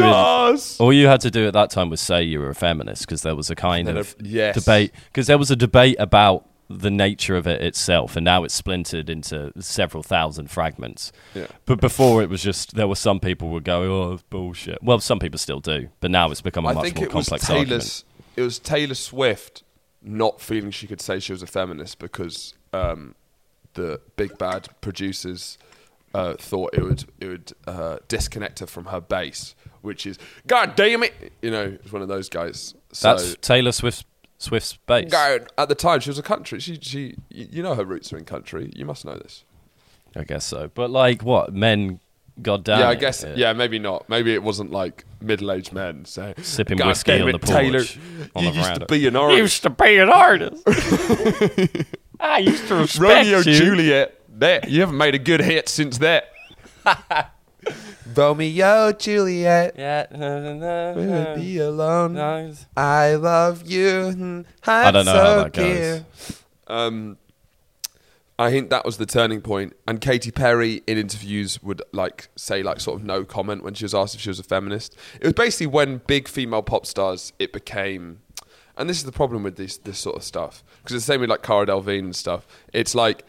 is all you had to do at that time was say you were a feminist because there was a kind of a- yes. debate because there was a debate about the nature of it itself, and now it's splintered into several thousand fragments. Yeah. But before it was just there were some people would go, "Oh, bullshit." Well, some people still do, but now it's become a I much think more it was complex argument. It was Taylor Swift not feeling she could say she was a feminist because um, the big bad producers uh, thought it would it would uh, disconnect her from her base, which is God damn it, you know, it's one of those guys. So, That's Taylor Swift's Swift's base. Go- at the time she was a country. She she you know her roots are in country. You must know this. I guess so. But like, what men? God damn. yeah, I it, guess. Yeah. maybe not. Maybe it wasn't like middle-aged men saying, Sipping "God whiskey damn on it, the porch, Taylor, on you the used veranda." to be an artist." used to be an artist. I used to respect Romeo you. Juliet. That you haven't made a good hit since that. Romeo Juliet. Yeah. We'll be alone. I I love you. I don't know how that goes. Um, I think that was the turning point. And Katy Perry in interviews would like say like sort of no comment when she was asked if she was a feminist. It was basically when big female pop stars it became, and this is the problem with this this sort of stuff because it's the same with like Cara Delevingne and stuff. It's like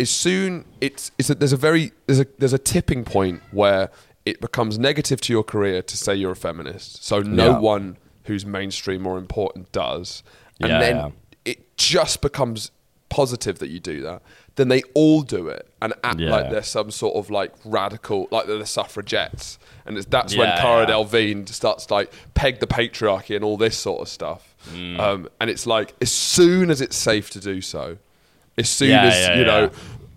as soon it's it's a, there's a very there's a there's a tipping point where it becomes negative to your career to say you're a feminist. So no Yeah. one who's mainstream or important does, and Yeah, then yeah. it just becomes positive that you do that. Then they all do it and act like they're some sort of like radical, like they're the suffragettes, and it's, that's when Cara yeah. Delevingne starts to, like peg the patriarchy and all this sort of stuff. Mm. Um, and it's like as soon as it's safe to do so, as soon Yeah, as yeah, you know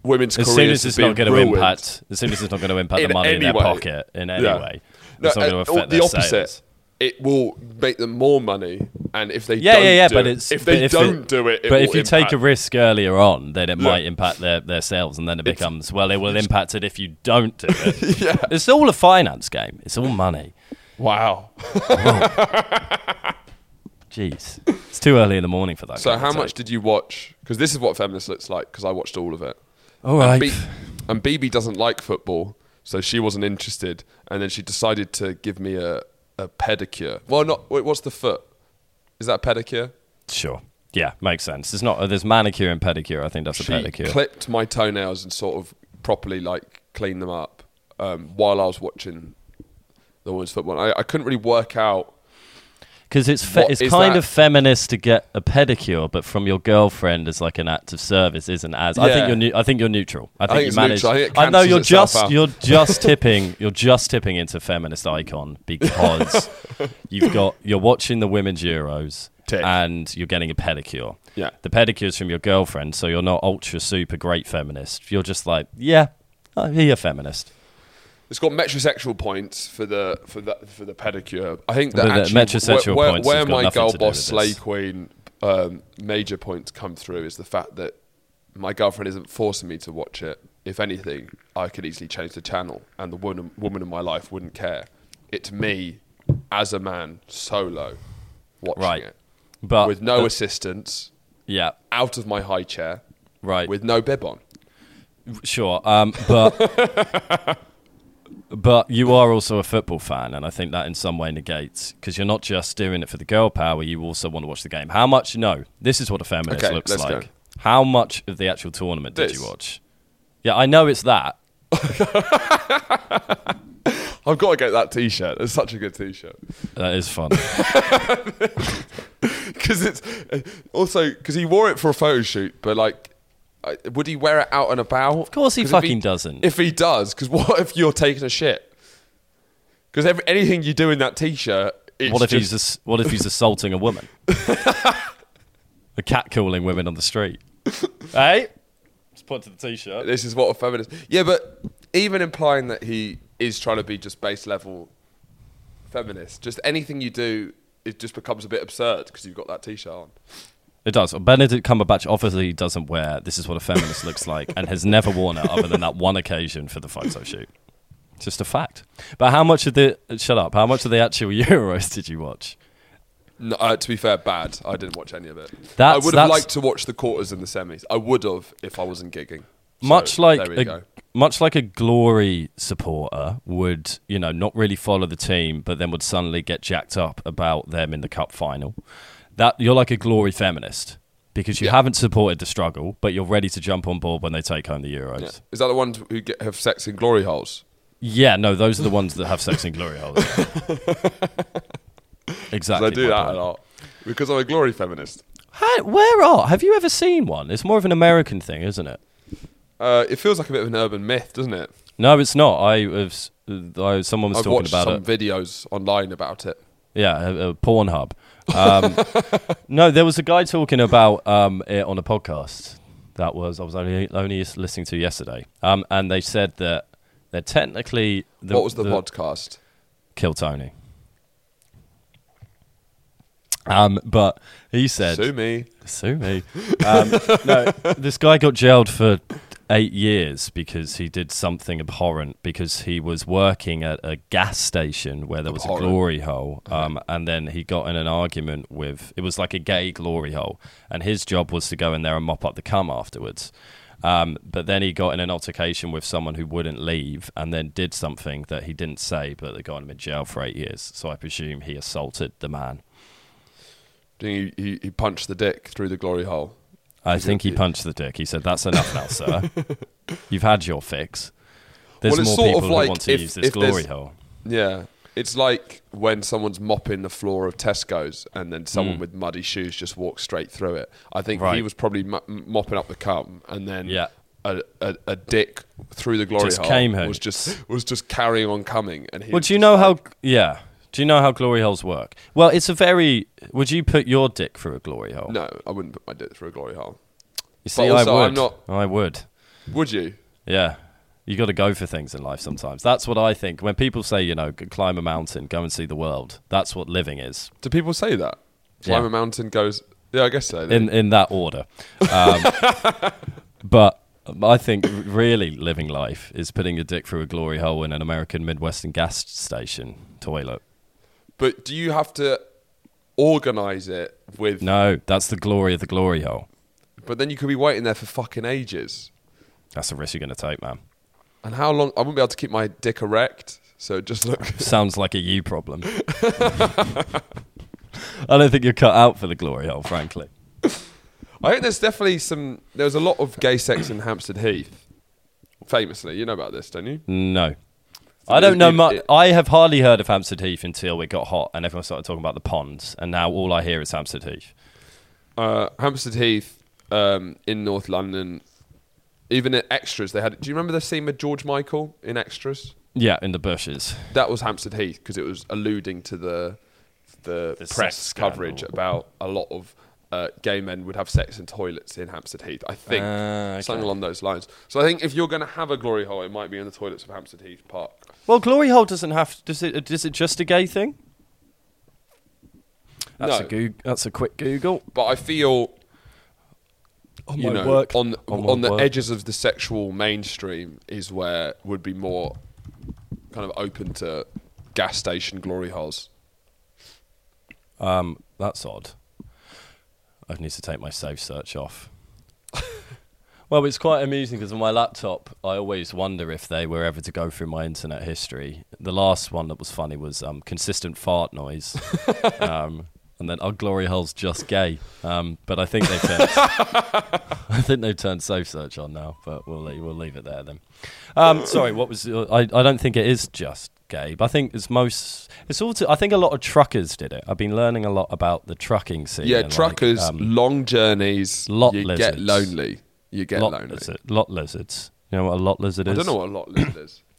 women's As careers soon as it's not going to impact, as soon as it's not going to impact the money in their way. pocket in any way, No, it's not going to affect the opposite. sales. It will make them more money, and if they Yeah, don't yeah, yeah. do But it- it's if but they it- don't do it, it but if you take a risk earlier on, then it Yeah. might impact their, their sales, and then it It's- becomes well, it will impact it if you don't do it. yeah, It's all a finance game. It's all money. wow. Jeez, it's too early in the morning for that. So how much did you watch? Because this is what feminist looks like. Because I watched all of it. All And, right. B- and BB doesn't like football, so she wasn't interested. And then she decided to give me a, a pedicure. Well, not wait, what's the foot? Is that a pedicure? Sure. Yeah, makes sense. There's not. There's manicure and pedicure. I think that's a she pedicure. clipped my toenails and sort of properly like cleaned them up um, while I was watching the women's football. I, I couldn't really work out. Because it's fe- it's kind that? of feminist to get a pedicure, but from your girlfriend as like an act of service isn't as. I think you're. Nu- I think you're neutral. I think, think you manage. I I know you're just out. you're just tipping you're just tipping into feminist icon because you've got you're watching the women's Euros Tick. and you're getting a pedicure. Yeah. The pedicure's from your girlfriend, so you're not ultra super great feminist. You're just like, yeah, uh, you're a feminist. It's got metrosexual points for the for the for the pedicure. I think that actually metrosexual where, where got my girl boss slay queen um, major points come through is the fact that my girlfriend isn't forcing me to watch it. If anything, I could easily change the channel, and the woman woman in my life wouldn't care. It's me as a man solo watching Right. it But with no assistance, yeah, out of my high chair, right. with no bib on. Sure, um, but but you are also a football fan, and I think that in some way negates because you're not just doing it for the girl power. You also want to watch the game. How much? No, this is what a feminist Okay, looks let's go. like. How much of the actual tournament did you watch? Yeah, I know it's that. I've got to get that T-shirt. It's such a good T-shirt That is fun. because it's also because he wore it for a photo shoot, but like, would he wear it out and about? Of course he 'Cause if fucking doesn't. If he does, because what if you're taking a shit? Because anything you do in that T-shirt, what if just, he's what if he's assaulting a woman? a cat calling women on the street. hey, let's put to the t-shirt. this is what a feminist. Yeah, but even implying that he is trying to be just base level feminist, just anything you do, it just becomes a bit absurd because you've got that T-shirt on. It does. Benedict Cumberbatch obviously doesn't wear "This is what a feminist looks like" and has never worn it other than that one occasion for the photo shoot. It's just a fact. But how much of the shut up? How much of the actual Euros did you watch? No, uh, to be fair, bad. I didn't watch any of it. I would have liked to watch the quarters and the semis. I would have if I wasn't gigging. So, much like a, go. much like a glory supporter would, you know, not really follow the team, but then would suddenly get jacked up about them in the cup final. That you're like a glory feminist because you Yeah. haven't supported the struggle, but you're ready to jump on board when they take home the Euros. Yeah. Is that the ones who get have sex in glory holes? Yeah, no, those are the ones that have sex in glory holes. exactly. I do that point. a lot because I'm a glory feminist. How, where are? Have you ever seen one? It's more of an American thing, isn't it? Uh, it feels like a bit of an urban myth, doesn't it? No, it's not. I was. I, someone was I've talking about some it. videos online about it. Yeah, a, a Pornhub. Um, no, there was a guy talking about um, it on a podcast that was I was only only listening to yesterday, um, and they said that they're technically the, what was the, podcast? Kill Tony. Um, but he said Sue me. Sue me. Um, no, this guy got jailed for eight years because he did something abhorrent because he was working at a gas station where there was Abhorrent. a glory hole. Um, and then he got in an argument with, it was like a gay glory hole. And his job was to go in there and mop up the cum afterwards. Um, but then he got in an altercation with someone who wouldn't leave and then did something that he didn't say, but they got him in jail for eight years. So I presume he assaulted the man. Do you think He, he, he punched the dick through the glory hole. I think he punched the dick. He said, "That's enough now, sir. You've had your fix. There's Well, more people who like want to if- use this glory hole." Yeah. It's like when someone's mopping the floor of Tesco's and then someone Mm. with muddy shoes just walks straight through it. I think he was probably mo- mopping up the cum and then Yeah. a, a, a dick through the glory Just hole came home. was just was just carrying on coming. And he Well, do you know like- how? Yeah. Do you know how glory holes work? Well, it's a very. Would you put your dick through a glory hole? No, I wouldn't put my dick through a glory hole. You see, also, I would. I'm not- I would. Would you? Yeah. You got to go for things in life sometimes. That's what I think. When people say, you know, climb a mountain, go and see the world. That's what living is. Do people say that? Climb Yeah. a mountain goes. Yeah, I guess so. in in that order. Um, but I think really living life is putting your dick through a glory hole in an American Midwestern gas station toilet. But do you have to organize it with? No, that's the glory of the glory hole. But then you could be waiting there for fucking ages. That's the risk you're going to take, man. And how long? I wouldn't be able to keep my dick erect. So it just look. Sounds like a you problem. I don't think you're cut out for the glory hole, frankly. I think there's definitely some. There was a lot of gay sex in Hampstead Heath. Famously, you know about this, don't you? No. I don't know much. I have hardly heard of Hampstead Heath until it got hot and everyone started talking about the ponds. And now all I hear is Hampstead Heath. Uh, Hampstead Heath um, in North London. Even in extras, they had. Do you remember the scene with George Michael in extras? Yeah, in the bushes. That was Hampstead Heath because it was alluding to the the, The press coverage about a lot of uh, gay men would have sex in toilets in Hampstead Heath. I think Ah, okay. something along those lines. So I think if you're going to have a glory hole, it might be in the toilets of Hampstead Heath Park. Well, glory hole doesn't have. Does it? Is it just a gay thing? That's No. a goog- That's a quick Google. But I feel On you know work- on on on, the work. edges of the sexual mainstream is where would be more kind of open to gas station glory holes. Um, that's odd. I need to take my safe search off. well, it's quite amusing because on my laptop, I always wonder if they were ever to go through my internet history. The last one that was funny was um, consistent fart noise. um, and then, oh, glory hole's just gay. Um, but I think they've turned, I think they've turned safe search on now. But we'll leave, we'll leave it there then. Um, sorry, what was? I I don't think it is just gay, but I think it's most. It's also. I think a lot of truckers did it. I've been learning a lot about the trucking scene. Yeah, and, like, truckers, um, long journeys. lot you get lonely. You get lot, lonely. lizard, lot lizards. You know what a lot lizard is? I don't know what a lot lizard is.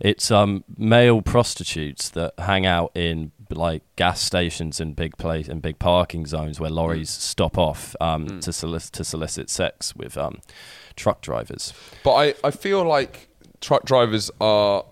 It's um male prostitutes that hang out in like gas stations and big place and big parking zones where lorries stop off um Mm. to solicit to solicit sex with um truck drivers. But I, I feel like truck drivers are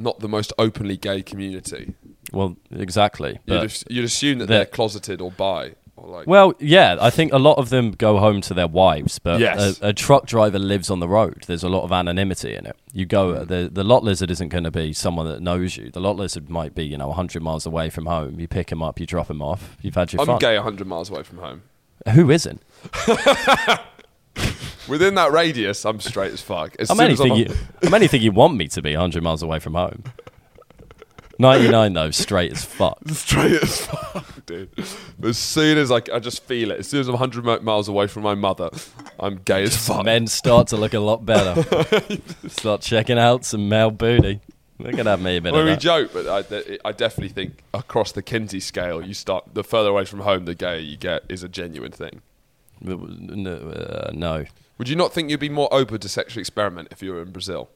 not the most openly gay community. Well, exactly. You'd, as- you'd assume that they're- they're closeted or bi. Or like, well, yeah, I think a lot of them go home to their wives, but Yes. a, a truck driver lives on the road. There's a lot of anonymity in it. You go, Mm. the the lot lizard isn't going to be someone that knows you. The lot lizard might be, you know, 100 miles away from home. You pick him up, you drop him off. You've had your I'm fun. gay 100 miles away from home. Who isn't? Within that radius, I'm straight as fuck. As I'm as anything, I'm- you, I'm anything you want me to be 100 miles away from home. 99 though, straight as fuck. straight as fuck, dude. As soon as I, I just feel it, as soon as I'm 100 miles away from my mother, I'm gay as fuck. Men start to look a lot better. start checking out some male booty. Look at that, me a bit Well, of we that. joke, but I, I definitely think across the Kinsey scale, you start the further away from home, the gayer you get is a genuine thing. No, uh, no. Would you not think you'd be more open to sexual experiment if you were in Brazil?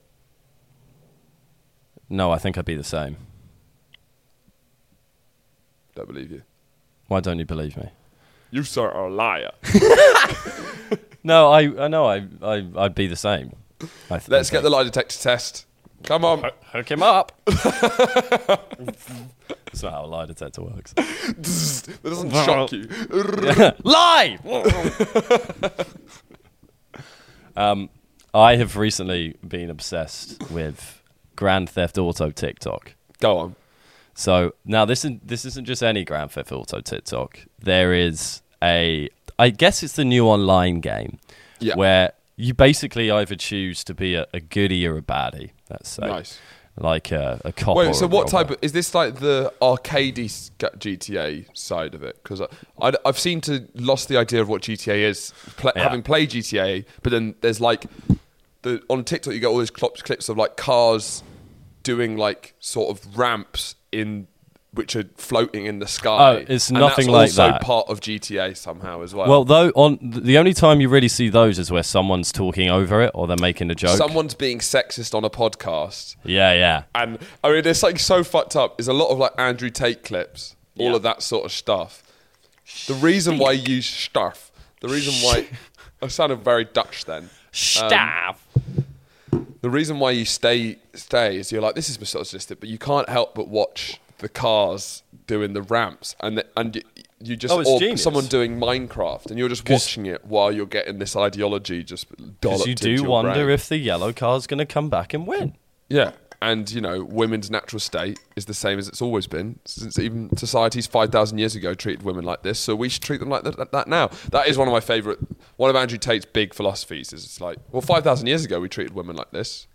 No, I think I'd be the same. Don't believe you. Why don't you believe me? You sir are a liar. No, I, I know I, I, I'd be the same. I th- Let's I get the lie detector test. Come on. hook him up. That's not how a lie detector works. that doesn't shock you. Lie. Um, I have recently been obsessed with Grand Theft Auto TikTok. Go on. So now this isn't this isn't just any Grand Theft Auto TikTok. There is a I guess it's the new online game Yeah. where you basically either choose to be a, a goodie or a baddie. That's us Nice. Like a, a cop. Wait, so what type of is this like the arcadey GTA side of it? Because I, have seen to lost the idea of what GTA is, pla Yeah. having played GTA. But then there's like the on TikTok you get all these clips of like cars doing like sort of ramps in which are floating in the sky. Oh, it's nothing like also that. part of GTA somehow as well. Well, though, on the only time you really see those is where someone's talking over it or they're making a joke. someone's being sexist on a podcast. yeah, yeah. And I mean, it's like so fucked up. Is a lot of like Andrew Tate clips, all Yeah. of that sort of stuff. The reason why you use stuff, the reason why I sounded very Dutch then. Um, Staff. The reason why you stay stay is you're like this is misogynistic, but you can't help but watch the cars doing the ramps and the, and you, just Oh, or genius. someone doing Minecraft and you're just watching it while you're getting this ideology just Because you do wonder brain. if the yellow car's going to come back and win. Yeah. And, you know, women's natural state is the same as it's always been, since even societies 5,000 years ago treated women like this. So we should treat them like that, that now. That is one of my favourite, one of Andrew Tate's big philosophies is it's like, well, 5,000 years ago we treated women like this.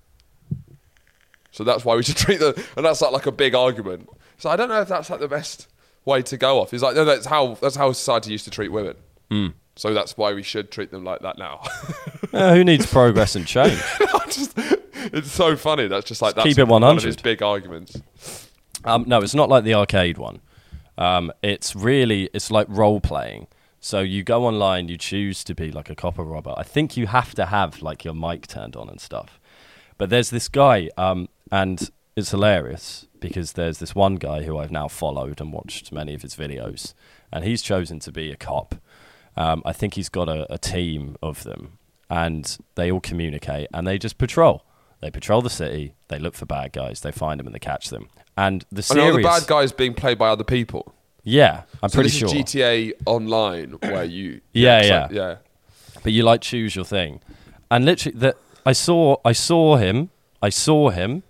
So that's why we should treat them. And that's like, like a big argument. So I don't know if that's like the best way to go off. He's like, no, that's how, that's how society used to treat women. Hmm. So that's why we should treat them like that now. Uh, who needs progress and change? Just, it's so funny. That's just like Just that's keep it one of 100. his big arguments. Um, no, it's not like the arcade one. Um, it's really it's like role playing. So you go online, you choose to be like a copper robber. I think you have to have like your mic turned on and stuff. But there's this guy, um, and it's hilarious because there's this one guy who I've now followed and watched many of his videos, and he's chosen to be a cop. Um, I think he's got a, a team of them, and they all communicate and they just patrol. They patrol the city. They look for bad guys. They find them and they catch them. And the series, know the bad guys being played by other people. yeah, I'm So pretty this sure. is GTA Online where you Yeah, yeah. like- yeah. but you like choose your thing. And literally, that I saw, I saw him, I saw him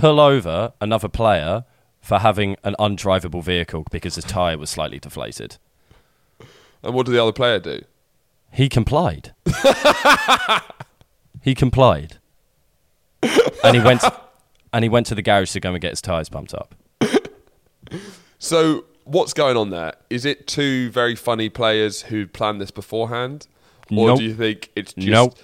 pull over another player, for having an undrivable vehicle because his tyre was slightly deflated. And what did the other player do? He complied. he complied. And he went and he went to the garage to go and get his tyres pumped up. So what's going on there? Is it two very funny players who planned this beforehand, or Nope. do you think it's just Nope.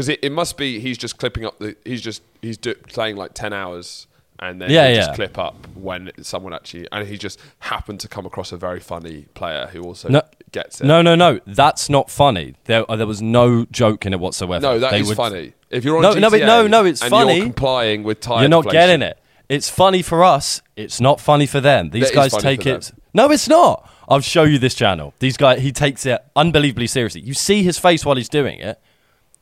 Because it, it must be he's just clipping up the he's just he's do, playing like ten hours and then Yeah, yeah. just clip up when someone actually and he just happened to come across a very funny player who also No. gets it. No, no, no. That's not funny. There, uh, there was no joke in it whatsoever. no, that They is would- funny. If you're on No, GTA no, but no, no, it's and funny. You're complying with time. You're not getting it. It's funny for us. It's not funny for them. These That guys take it. No, it's not. I'll show you this channel. These guys, he takes it unbelievably seriously. You see his face while he's doing it.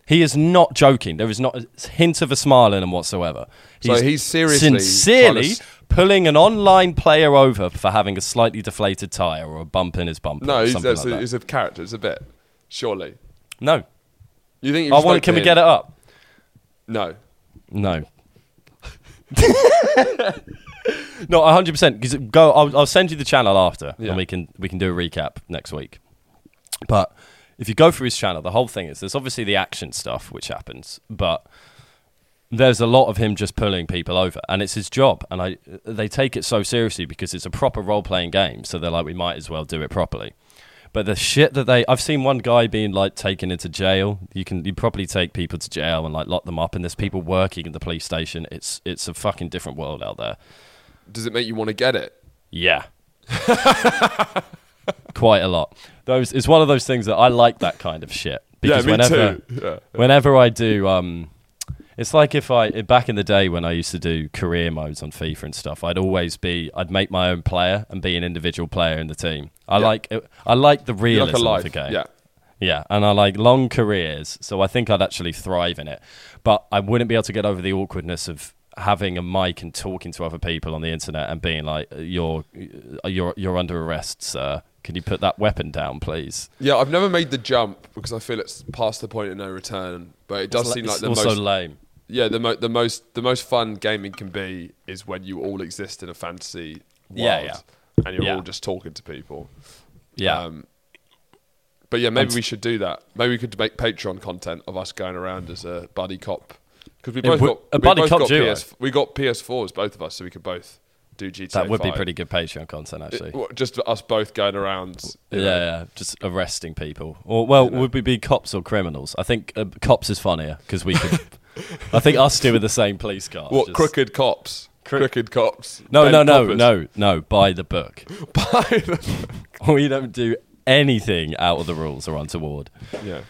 He is not joking. There is not a hint of a smile in him whatsoever. So he's seriously sincerely pulling an online player over for having a slightly deflated tire or a bump in his bumper. No, or he's, that's like a, that. it's a character. It's a bit. Surely. no. You think? You I want. Can we get it up? No. No. no, hundred percent. Because go, I'll, I'll send you the channel after, Yeah. and we can we can do a recap next week. But if you go through his channel, the whole thing is there's obviously the action stuff which happens, but there's a lot of him just pulling people over, and it's his job. And I they take it so seriously because it's a proper role playing game, so they're like, we might as well do it properly. But the shit that they, I've seen one guy being like taken into jail. You can you probably take people to jail and like lock them up, and there's people working at the police station. It's it's a fucking different world out there. Does it make you want to get it? Yeah, quite a lot. Those it's one of those things that I like that kind of shit because yeah, me whenever too. Yeah. whenever I do, um, it's like if I back in the day when I used to do career modes on FIFA and stuff. I'd always be, I'd make my own player and be an individual player in the team. I Yeah. like, I like the realism like of the game. Yeah. Yeah, and I like long careers, so I think I'd actually thrive in it. But I wouldn't be able to get over the awkwardness of having a mic and talking to other people on the internet and being like, "You're, you're, you're under arrest, sir. Can you put that weapon down, please?" Yeah, I've never made the jump because I feel it's past the point of no return. But it does It's seem like the also most lame. yeah the mo- the most the most fun gaming can be is when you all exist in a fantasy world Yeah, yeah. and you're Yeah. all just talking to people. Yeah, Um, but yeah, maybe And- we should do that. Maybe we could make Patreon content of us going around as a buddy cop because we both would- got a buddy cop got. PS, we got PS4s both of us, so we could both do GTA. that would be pretty good Patreon content, actually. It- just us both going around. yeah, know. yeah, just arresting people. Or well, would we be cops or criminals? I think uh, cops is funnier because we could. I think us two with the same police car. What just- crooked cops? Cro- crooked cops. No, Ben no, no, Coppers. no, no. By the book. By the- book. we don't do anything out of the rules or untoward. yeah.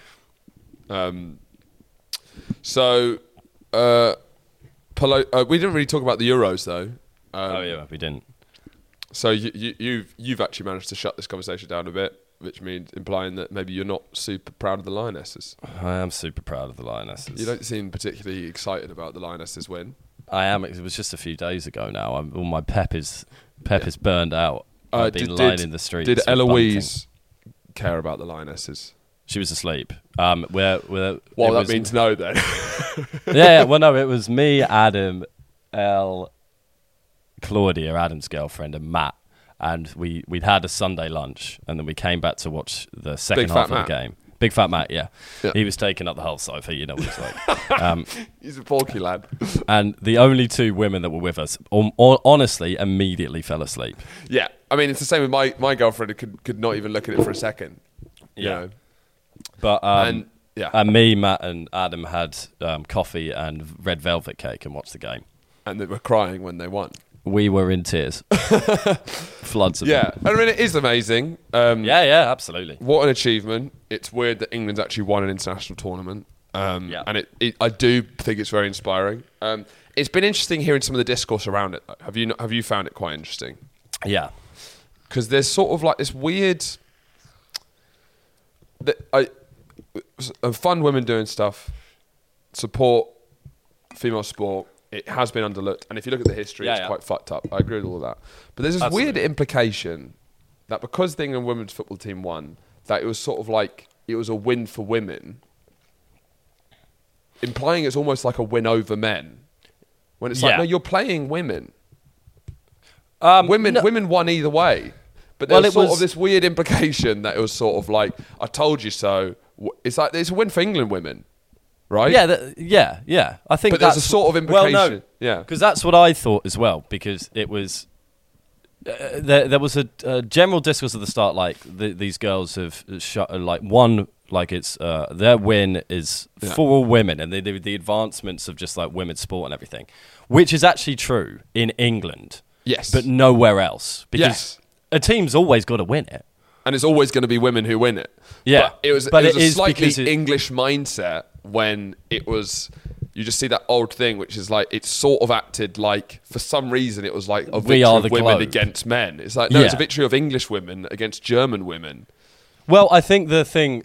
Um. So, uh, Polo, uh, we didn't really talk about the Euros though. Um, oh yeah, we didn't. So you, you, you've you've actually managed to shut this conversation down a bit, which means implying that maybe you're not super proud of the Lionesses. I am super proud of the Lionesses. You don't seem particularly excited about the Lionesses win. I am. It was just a few days ago now. I'm, all my pep is pep is burned out. Uh, I've been did- lying did- in the streets. Did with bunting. Eloise care about the Lionesses? She was asleep. Um, where, where Well, that was- means no then. yeah, yeah. Well, no, it was me, Adam, El, Claudia, Adam's girlfriend, and Matt. And we, we'd had a Sunday lunch, and then we came back to watch the second Big half of the game. Big Fat Matt, yeah. Yeah. He was taking up the whole sofa, you know what he's like. um, He's a porky lad. and the only two women that were with us, um, honestly, immediately fell asleep. Yeah, I mean it's the same with my, my girlfriend who could could not even look at it for a second. You Yeah. know? But um, and yeah, and me, Matt, and Adam had um, coffee and red velvet cake and watched the game. and they were crying when they won. We were in tears, floods of Yeah, them. I mean it is amazing. Um, yeah, yeah, absolutely. what an achievement! It's weird that England's actually won an international tournament. Um, Yeah. and it, it, I do think it's very inspiring. Um, it's been interesting hearing some of the discourse around it. though. Have you not, have you found it quite interesting? Yeah, because there's sort of like this weird that I uh, fun women doing stuff support female sport it has been underlooked. And if you look at the history Yeah, it's yeah. quite fucked up. I agree with all of that. But there's this weird implication that because the England women's football team won that it was sort of like it was a win for women implying it's almost like a win over men. When it's like no you're playing women. Um, women no- women won either way. But there Well, sort was- of this weird implication that it was sort of like I told you so. It's like it's a win for England women, right? Yeah, th- yeah, yeah. I think But there's that's a sort of implication. Well, no, yeah. because that's what I thought as well. Because it was uh, there. There was a, a general discourse at the start, like the, these girls have shot like one. Like it's uh, their win is Yeah. for women, and the, the the advancements of just like women's sport and everything, which is actually true in England, Yes. but nowhere else. Because Yes. a team's always got to win it. and it's always going to be women who win it. Yeah, but it was, but it was it a is slightly it- English mindset when it was. You just see that old thing, which is like it's sort of acted like for some reason it was like a victory of women globe. against men. It's like no, it's a victory of English women against German women. Well, I think the thing,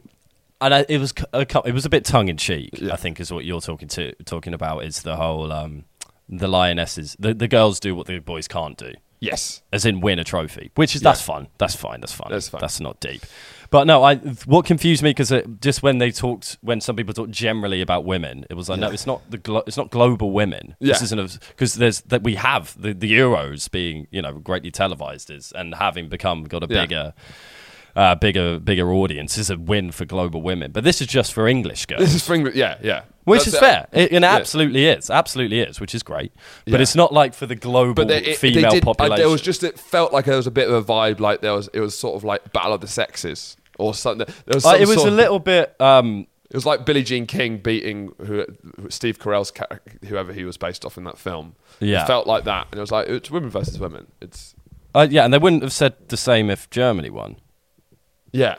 and I, it was a, it was a bit tongue in cheek. Yeah. I think is what you're talking to talking about is the whole um, the lionesses. The the girls do what the boys can't do, Yes, as in win a trophy, which is Yeah. that's fun. That's fine. That's fine. That's fine. That's not deep. But no, I what confused me because just when they talked, when some people talk generally about women, it was like no, it's not the glo- it's not global women. This isn't because there's that we have the the Euros being you know greatly televised is and having become got a Yeah. bigger uh, bigger bigger audience is a win for global women. But this is just for English girls, this is for England. Yeah, yeah, which That's is it. fair. It, and it Yeah. absolutely is, absolutely is, which is great. But Yeah. it's not like for the global But they, female did, uh, population. there was just it felt like there was a bit of a vibe, like there was it was sort of like Battle of the Sexes or something. There was some it was a of- little bit. Um, It was like Billie Jean King beating who, Steve Carell's ca- whoever he was based off in that film. Yeah. it felt like that, and it was like it's women versus women. It's uh, yeah, and they wouldn't have said the same if Germany won, yeah,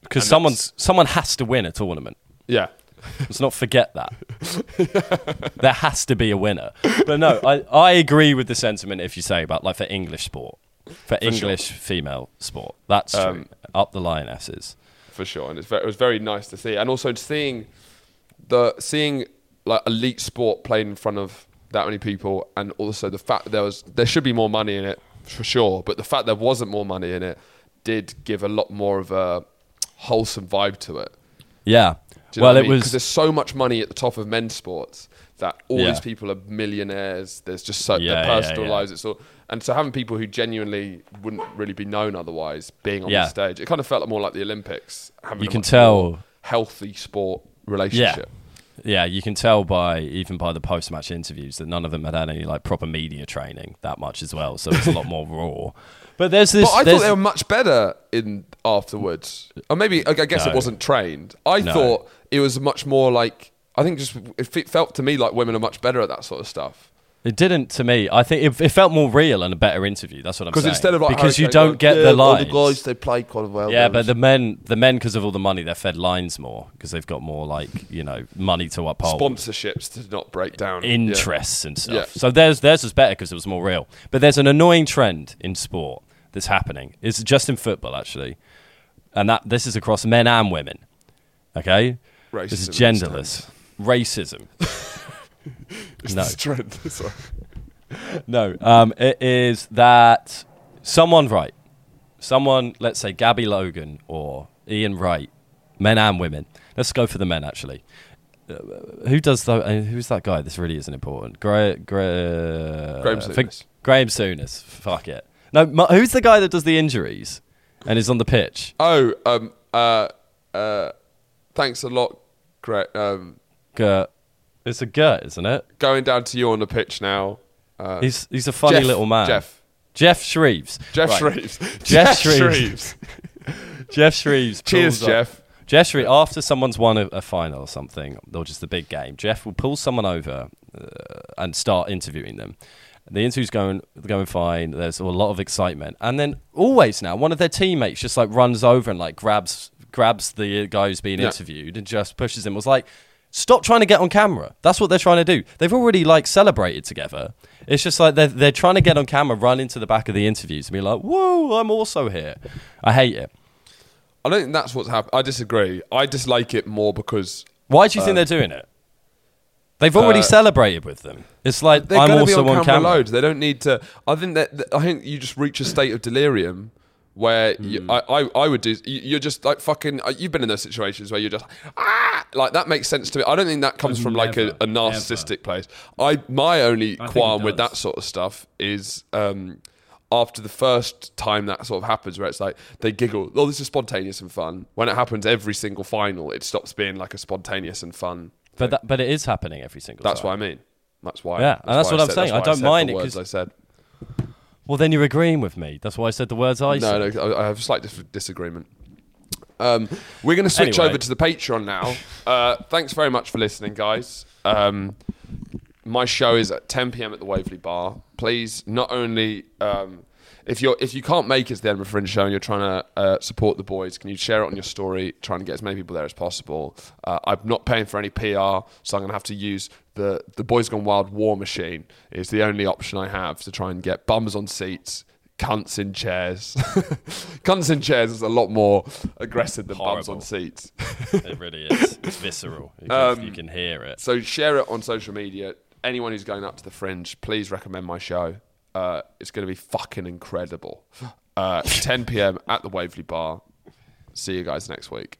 because someone's someone has to win a tournament. yeah, Let's not forget that. there has to be a winner. But no, I, I agree with the sentiment if you say about like for English sport, for, English female sport. That's true. Up the lionesses. for sure. And it's very, it was very nice to see, and also seeing the seeing like elite sport played in front of that many people, and also the fact that there was there should be more money in it for sure, but the fact there wasn't more money in it did give a lot more of a wholesome vibe to it. Yeah. You know well, it mean? was. because there's so much money at the top of men's sports that all Yeah. these people are millionaires. There's just so Yeah, their personal yeah. lives. It's all, and so having people who genuinely wouldn't really be known otherwise being on Yeah. the stage, it kind of felt more like the Olympics. Having You a can tell- healthy sport relationship. Yeah, Yeah, you can tell by even by the post-match interviews that none of them had any like proper media training that much as well. So it's a lot more raw. But there's this. But I there's- thought they were much better in afterwards. Or maybe I guess it wasn't trained. I No. thought it was much more like I think just it felt to me like women are much better at that sort of stuff. It didn't to me. I think it, it felt more real and a better interview. That's what I'm saying. Because instead of like because you don't get "Yeah, the all lines. the guys they played quite well. yeah, but the men, the men, because of all the money, they're fed lines more because they've got more like you know money to uphold. sponsorships to not break down Yeah. interests and stuff. Yeah. So theirs theirs was better because it was more real. But there's an annoying trend in sport that's happening. It's just in football actually, and that this is across men and women. Okay, Racism this is genderless. Racism. It's No. this trend. Sorry. No, um, it is that someone right, someone let's say Gabby Logan or Ian Wright, men and women. Let's go for the men actually. Uh, who does the? Uh, who's that guy? This really isn't important. Gra- Gra- Graham Souness. Graham Souness. Fuck it. No, mu- who's the guy that does the injuries and is on the pitch? Oh, um, uh, uh, thanks a lot, Greg. Um, G- it's a gut, isn't it? going down to you on the pitch now. Uh, He's he's a funny Jeff- little man. Jeff. Jeff Shreeves. Jeff Right. Shreeves. Jeff Shreeves. Jeff Shreeves. Cheers, up- Jeff. Jeff Shreeves, after someone's won a, a final or something, or just a big game, Jeff will pull someone over uh, and start interviewing them. The interview's going going fine. There's a lot of excitement, and then always now, one of their teammates just like runs over and like grabs grabs the guy who's being Yeah. interviewed and just pushes him. Was like, stop trying to get on camera. That's what they're trying to do. They've already like celebrated together. It's just like they're they're trying to get on camera, run into the back of the interviews, and be like, "Whoa, I'm also here." I hate it. I don't think that's what's happened. I disagree. I dislike it more because Why do you think they're doing it? They've already uh, celebrated with them. It's like they're I'm to be also on, on camera, camera. loads. They don't need to. I think that- I think you just reach a state of delirium where Hmm. you, I, I I would do. you- You're just like fucking. uh, You've been in those situations where you're just ah like that makes sense to me. I don't think that comes I've from like a, a narcissistic place. I my only think qualm with that sort of stuff is um after the first time that sort of happens, where it's like they giggle, oh, this is spontaneous and fun. When it happens every single final, it stops being like a spontaneous and fun. But that, but it is happening every single That's time. what I mean. That's why. Yeah, and that's what I'm saying. I don't mind it words 'cause- I said. Well, then you're agreeing with me. That's why I said the words I No, said. no, I I have a slight dis- disagreement. Um, we're going to switch Anyway. over to the Patreon now. Uh, thanks very much for listening, guys. Um, my show is at 10 p.m. at the Waverley Bar. Please, not only um, if you're if you can't make it to the Edinburgh Fringe show and you're trying to uh, support the boys, can you share it on your story, trying to get as many people there as possible? Uh, I'm not paying for any PR, so I'm going to have to use the the Boys Gone Wild War Machine. It's the only option I have to try and get bums on seats. Cunts in chairs. Cunts in chairs is a lot more aggressive than bums on seats. it really is. It's visceral. You can, Um, you can hear it. So share it on social media. Anyone who's going up to the fringe, please recommend my show. Uh, it's going to be fucking incredible. Uh, 10 p.m. at the Waverley Bar. See you guys next week.